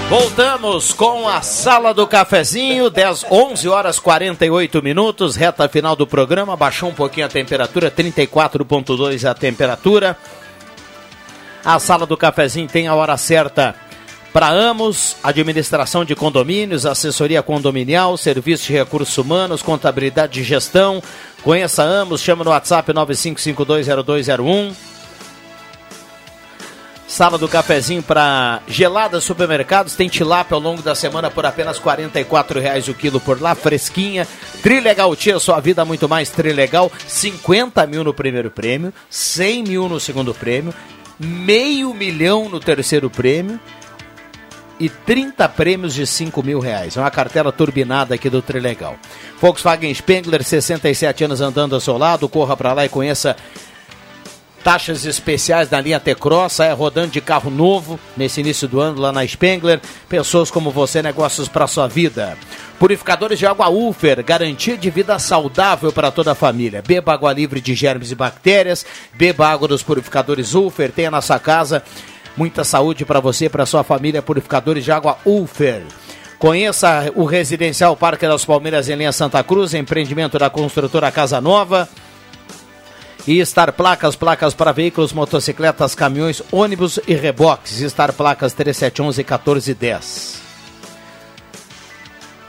Voltamos com a Sala do Cafezinho, 10, 11 horas 48 minutos, reta final do programa. Baixou um pouquinho a temperatura, 34,2 a temperatura. A Sala do Cafezinho tem a hora certa para Amos, administração de condomínios, assessoria condominial, serviço de recursos humanos, contabilidade e gestão. Conheça Amos, chama no WhatsApp 95520201. Sala do cafezinho para geladas supermercados. Tem tilápia ao longo da semana por apenas R$ reais o quilo por lá, fresquinha. Trilegal Tia, sua vida muito mais Trilegal. 50 mil no primeiro prêmio, 100 mil no segundo prêmio, meio milhão no terceiro prêmio e 30 prêmios de 5 mil reais. É uma cartela turbinada aqui do Trilegal. Volkswagen Spengler, 67 anos andando ao seu lado. Corra para lá e conheça taxas especiais na linha T-Cross, é rodando de carro novo nesse início do ano lá na Spengler. Pessoas como você, negócios para sua vida. Purificadores de água Ufer, garantia de vida saudável para toda a família. Beba água livre de germes e bactérias, beba água dos purificadores Ufer, tenha na sua casa. Muita saúde para você e para sua família. Purificadores de água Ufer. Conheça o Residencial Parque das Palmeiras em linha Santa Cruz, empreendimento da construtora Casa Nova. E Star Placas, placas para veículos, motocicletas, caminhões, ônibus e reboques. Star Placas 3711 1410.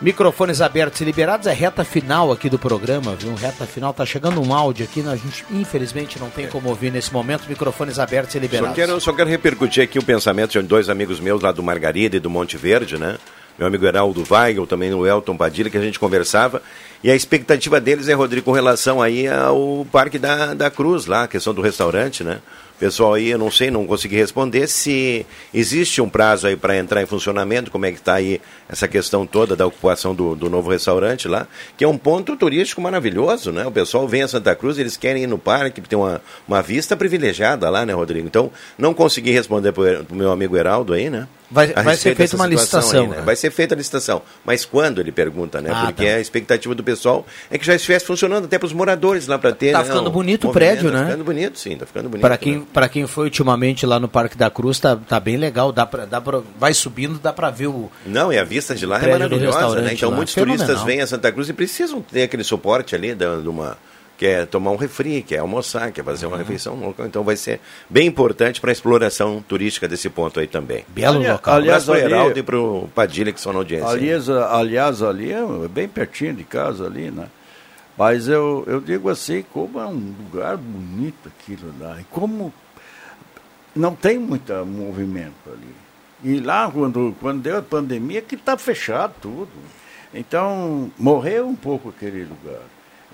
Microfones abertos e liberados, é reta final aqui do programa, viu? Reta final, tá chegando um áudio aqui, a gente infelizmente não tem como ouvir nesse momento, microfones abertos e liberados. Só quero, só quero repercutir aqui o pensamento de dois amigos meus lá do Margarida e do Monte Verde, né? Meu amigo Heraldo Weigel, também o Elton Padilha, que a gente conversava, e a expectativa deles é, Rodrigo, com relação aí ao Parque da, da Cruz, lá, a questão do restaurante, né? Pessoal aí, eu não sei, não consegui responder se existe um prazo aí para entrar em funcionamento, como é que está aí essa questão toda da ocupação do, do novo restaurante lá, que é um ponto turístico maravilhoso, né? O pessoal vem a Santa Cruz, eles querem ir no parque, tem uma, uma vista privilegiada lá, né, Rodrigo? Então, não consegui responder para o meu amigo Heraldo aí, né? Vai, vai ser feita uma licitação. Aí, né? Vai ser feita a licitação. Mas quando ele pergunta, né? Ah, Porque tá. a expectativa do pessoal é que já estivesse funcionando até para os moradores lá para ter. Tá né, ficando bonito o prédio, né? Tá ficando bonito, sim, tá ficando bonito. Para quem, né? Quem foi ultimamente lá no Parque da Cruz, tá, tá bem legal. Dá pra, dá pra, vai subindo, dá para ver o. Não, e a vista de lá é maravilhosa, né? Então lá. muitos Fenomenal. turistas vêm a Santa Cruz e precisam ter aquele suporte ali de uma quer tomar um refri, quer almoçar, quer fazer uma uhum. refeição no local. Então vai ser bem importante para a exploração turística desse ponto aí também. Belo Ali, local. Aliás, para o Heraldo e para o Padilha, que são na audiência. Aliás, aliás, ali é bem pertinho de casa ali, né? Mas eu, eu digo assim, como é um lugar bonito aquilo lá. E como não tem muito movimento ali. E lá, quando, quando deu a pandemia, que está fechado tudo. Então, morreu um pouco aquele lugar.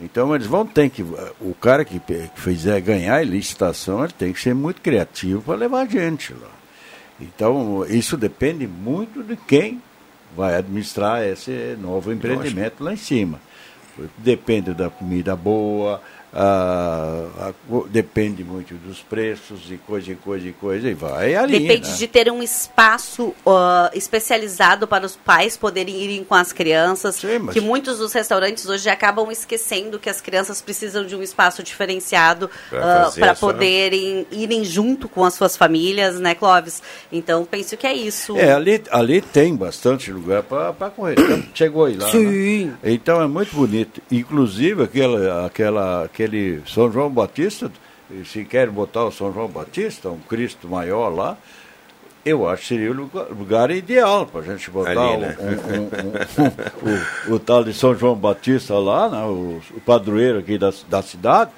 Então eles vão ter que. O cara que fizer ganhar licitação, ele tem que ser muito criativo para levar gente lá. Então, isso depende muito de quem vai administrar esse novo empreendimento lá em cima. Depende da comida boa, ah, depende muito dos preços e coisa e coisa e coisa e vai ali. Depende né? de ter um espaço uh, especializado para os pais poderem irem com as crianças. Sim, mas... Que muitos dos restaurantes hoje acabam esquecendo que as crianças precisam de um espaço diferenciado para uh, poderem irem junto com as suas famílias, né, Clóvis? Então penso que é isso. É, ali, ali tem bastante lugar para correr. Chegou aí lá. Né? Sim. Né? Então é muito bonito. Inclusive aquela, aquela, aquela aquele São João Batista, se quer botar o São João Batista, um Cristo maior lá, eu acho que seria o lugar, lugar ideal para a gente botar Ali, né? um, um, um, o, o, tal de São João Batista lá, né, o, o padroeiro aqui da, da cidade,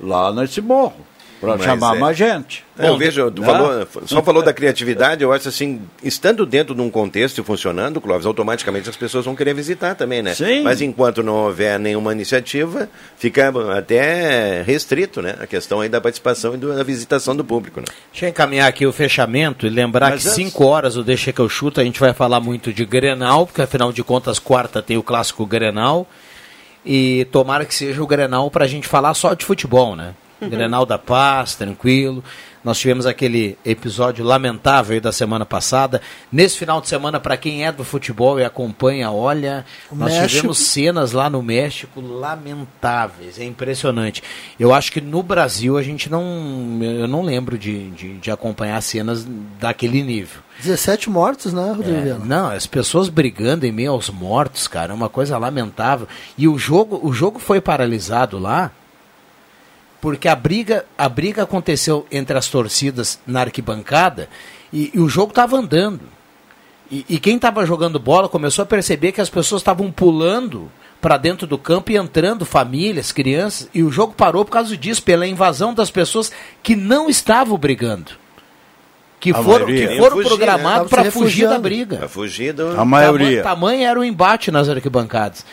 lá nesse morro. Para chamar é... mais gente. É, eu vejo, né? falou, só falou da criatividade, eu acho assim, estando dentro de um contexto e funcionando, Clóvis, automaticamente as pessoas vão querer visitar também, né? Sim. Mas enquanto não houver nenhuma iniciativa, fica até restrito, né? A questão aí da participação e da visitação do público, né? Deixa eu encaminhar aqui o fechamento e lembrar Mas que 5 horas o Deixa que eu chuto, a gente vai falar muito de Grenal, porque afinal de contas, quarta tem o clássico Grenal. E tomara que seja o Grenal para a gente falar só de futebol, né? Grenal da Paz, tranquilo. Nós tivemos aquele episódio lamentável da semana passada. Nesse final de semana, para quem é do futebol e acompanha, olha, o nós México. tivemos cenas lá no México lamentáveis. É impressionante. Eu acho que no Brasil a gente não. Eu não lembro de, de, de acompanhar cenas daquele nível. 17 mortos, né, Rodrigo? É, não, as pessoas brigando em meio aos mortos, cara, é uma coisa lamentável. E o jogo, o jogo foi paralisado lá porque a briga, a briga aconteceu entre as torcidas na arquibancada e, e o jogo estava andando. E, e quem estava jogando bola começou a perceber que as pessoas estavam pulando para dentro do campo e entrando famílias, crianças, e o jogo parou por causa disso, pela invasão das pessoas que não estavam brigando. Que a foram, que foram fugir, programados né? para fugir da briga. Para fugir do... A maioria. Tamanho, tamanho era o embate nas arquibancadas.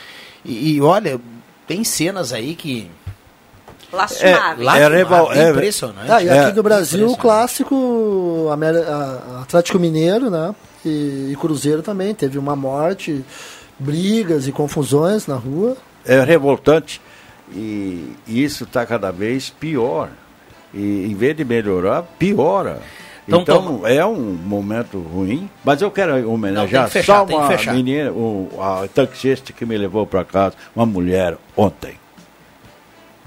E, e olha, tem cenas aí que Lastimável. É, é, é, impressionante. Ah, e aqui do Brasil, o clássico Atlético Mineiro, né? E, e, Cruzeiro também. Teve uma morte, brigas e confusões na rua. É revoltante. E, e isso está cada vez pior. E em vez de melhorar, piora. Então, então é um momento ruim, mas eu quero homenagear Não, fechar, só uma menina, o, a taxista que me levou para casa, uma mulher ontem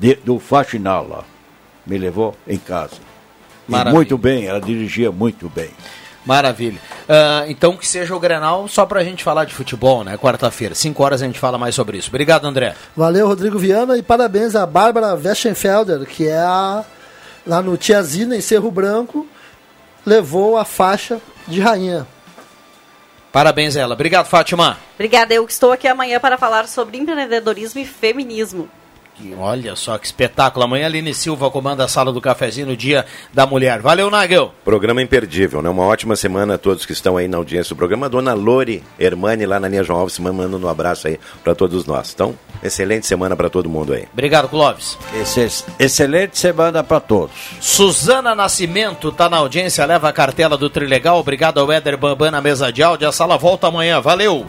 de, do faxinal lá. Me levou em casa. muito bem, ela dirigia muito bem. Maravilha. Uh, então que seja o Grenal só pra gente falar de futebol, né? Quarta-feira, 5 horas a gente fala mais sobre isso. Obrigado, André. Valeu, Rodrigo Viana, e parabéns a Bárbara Weschenfelder, que é a, lá no Tiazina, em Cerro Branco, levou a faixa de rainha. Parabéns a ela. Obrigado, Fátima. Obrigada, eu estou aqui amanhã para falar sobre empreendedorismo e feminismo. Olha só que espetáculo. Amanhã Aline Silva comanda a sala do cafezinho no Dia da Mulher. Valeu, Nagel. Programa imperdível, né? Uma ótima semana a todos que estão aí na audiência do programa. Dona Lori Hermani, lá na linha João Alves, mandando um abraço aí para todos nós. Então, excelente semana para todo mundo aí. Obrigado, Clóvis. excelente semana para todos. Suzana Nascimento tá na audiência, leva a cartela do Trilegal. Obrigado ao Éder Bambam na mesa de áudio. A sala volta amanhã. Valeu.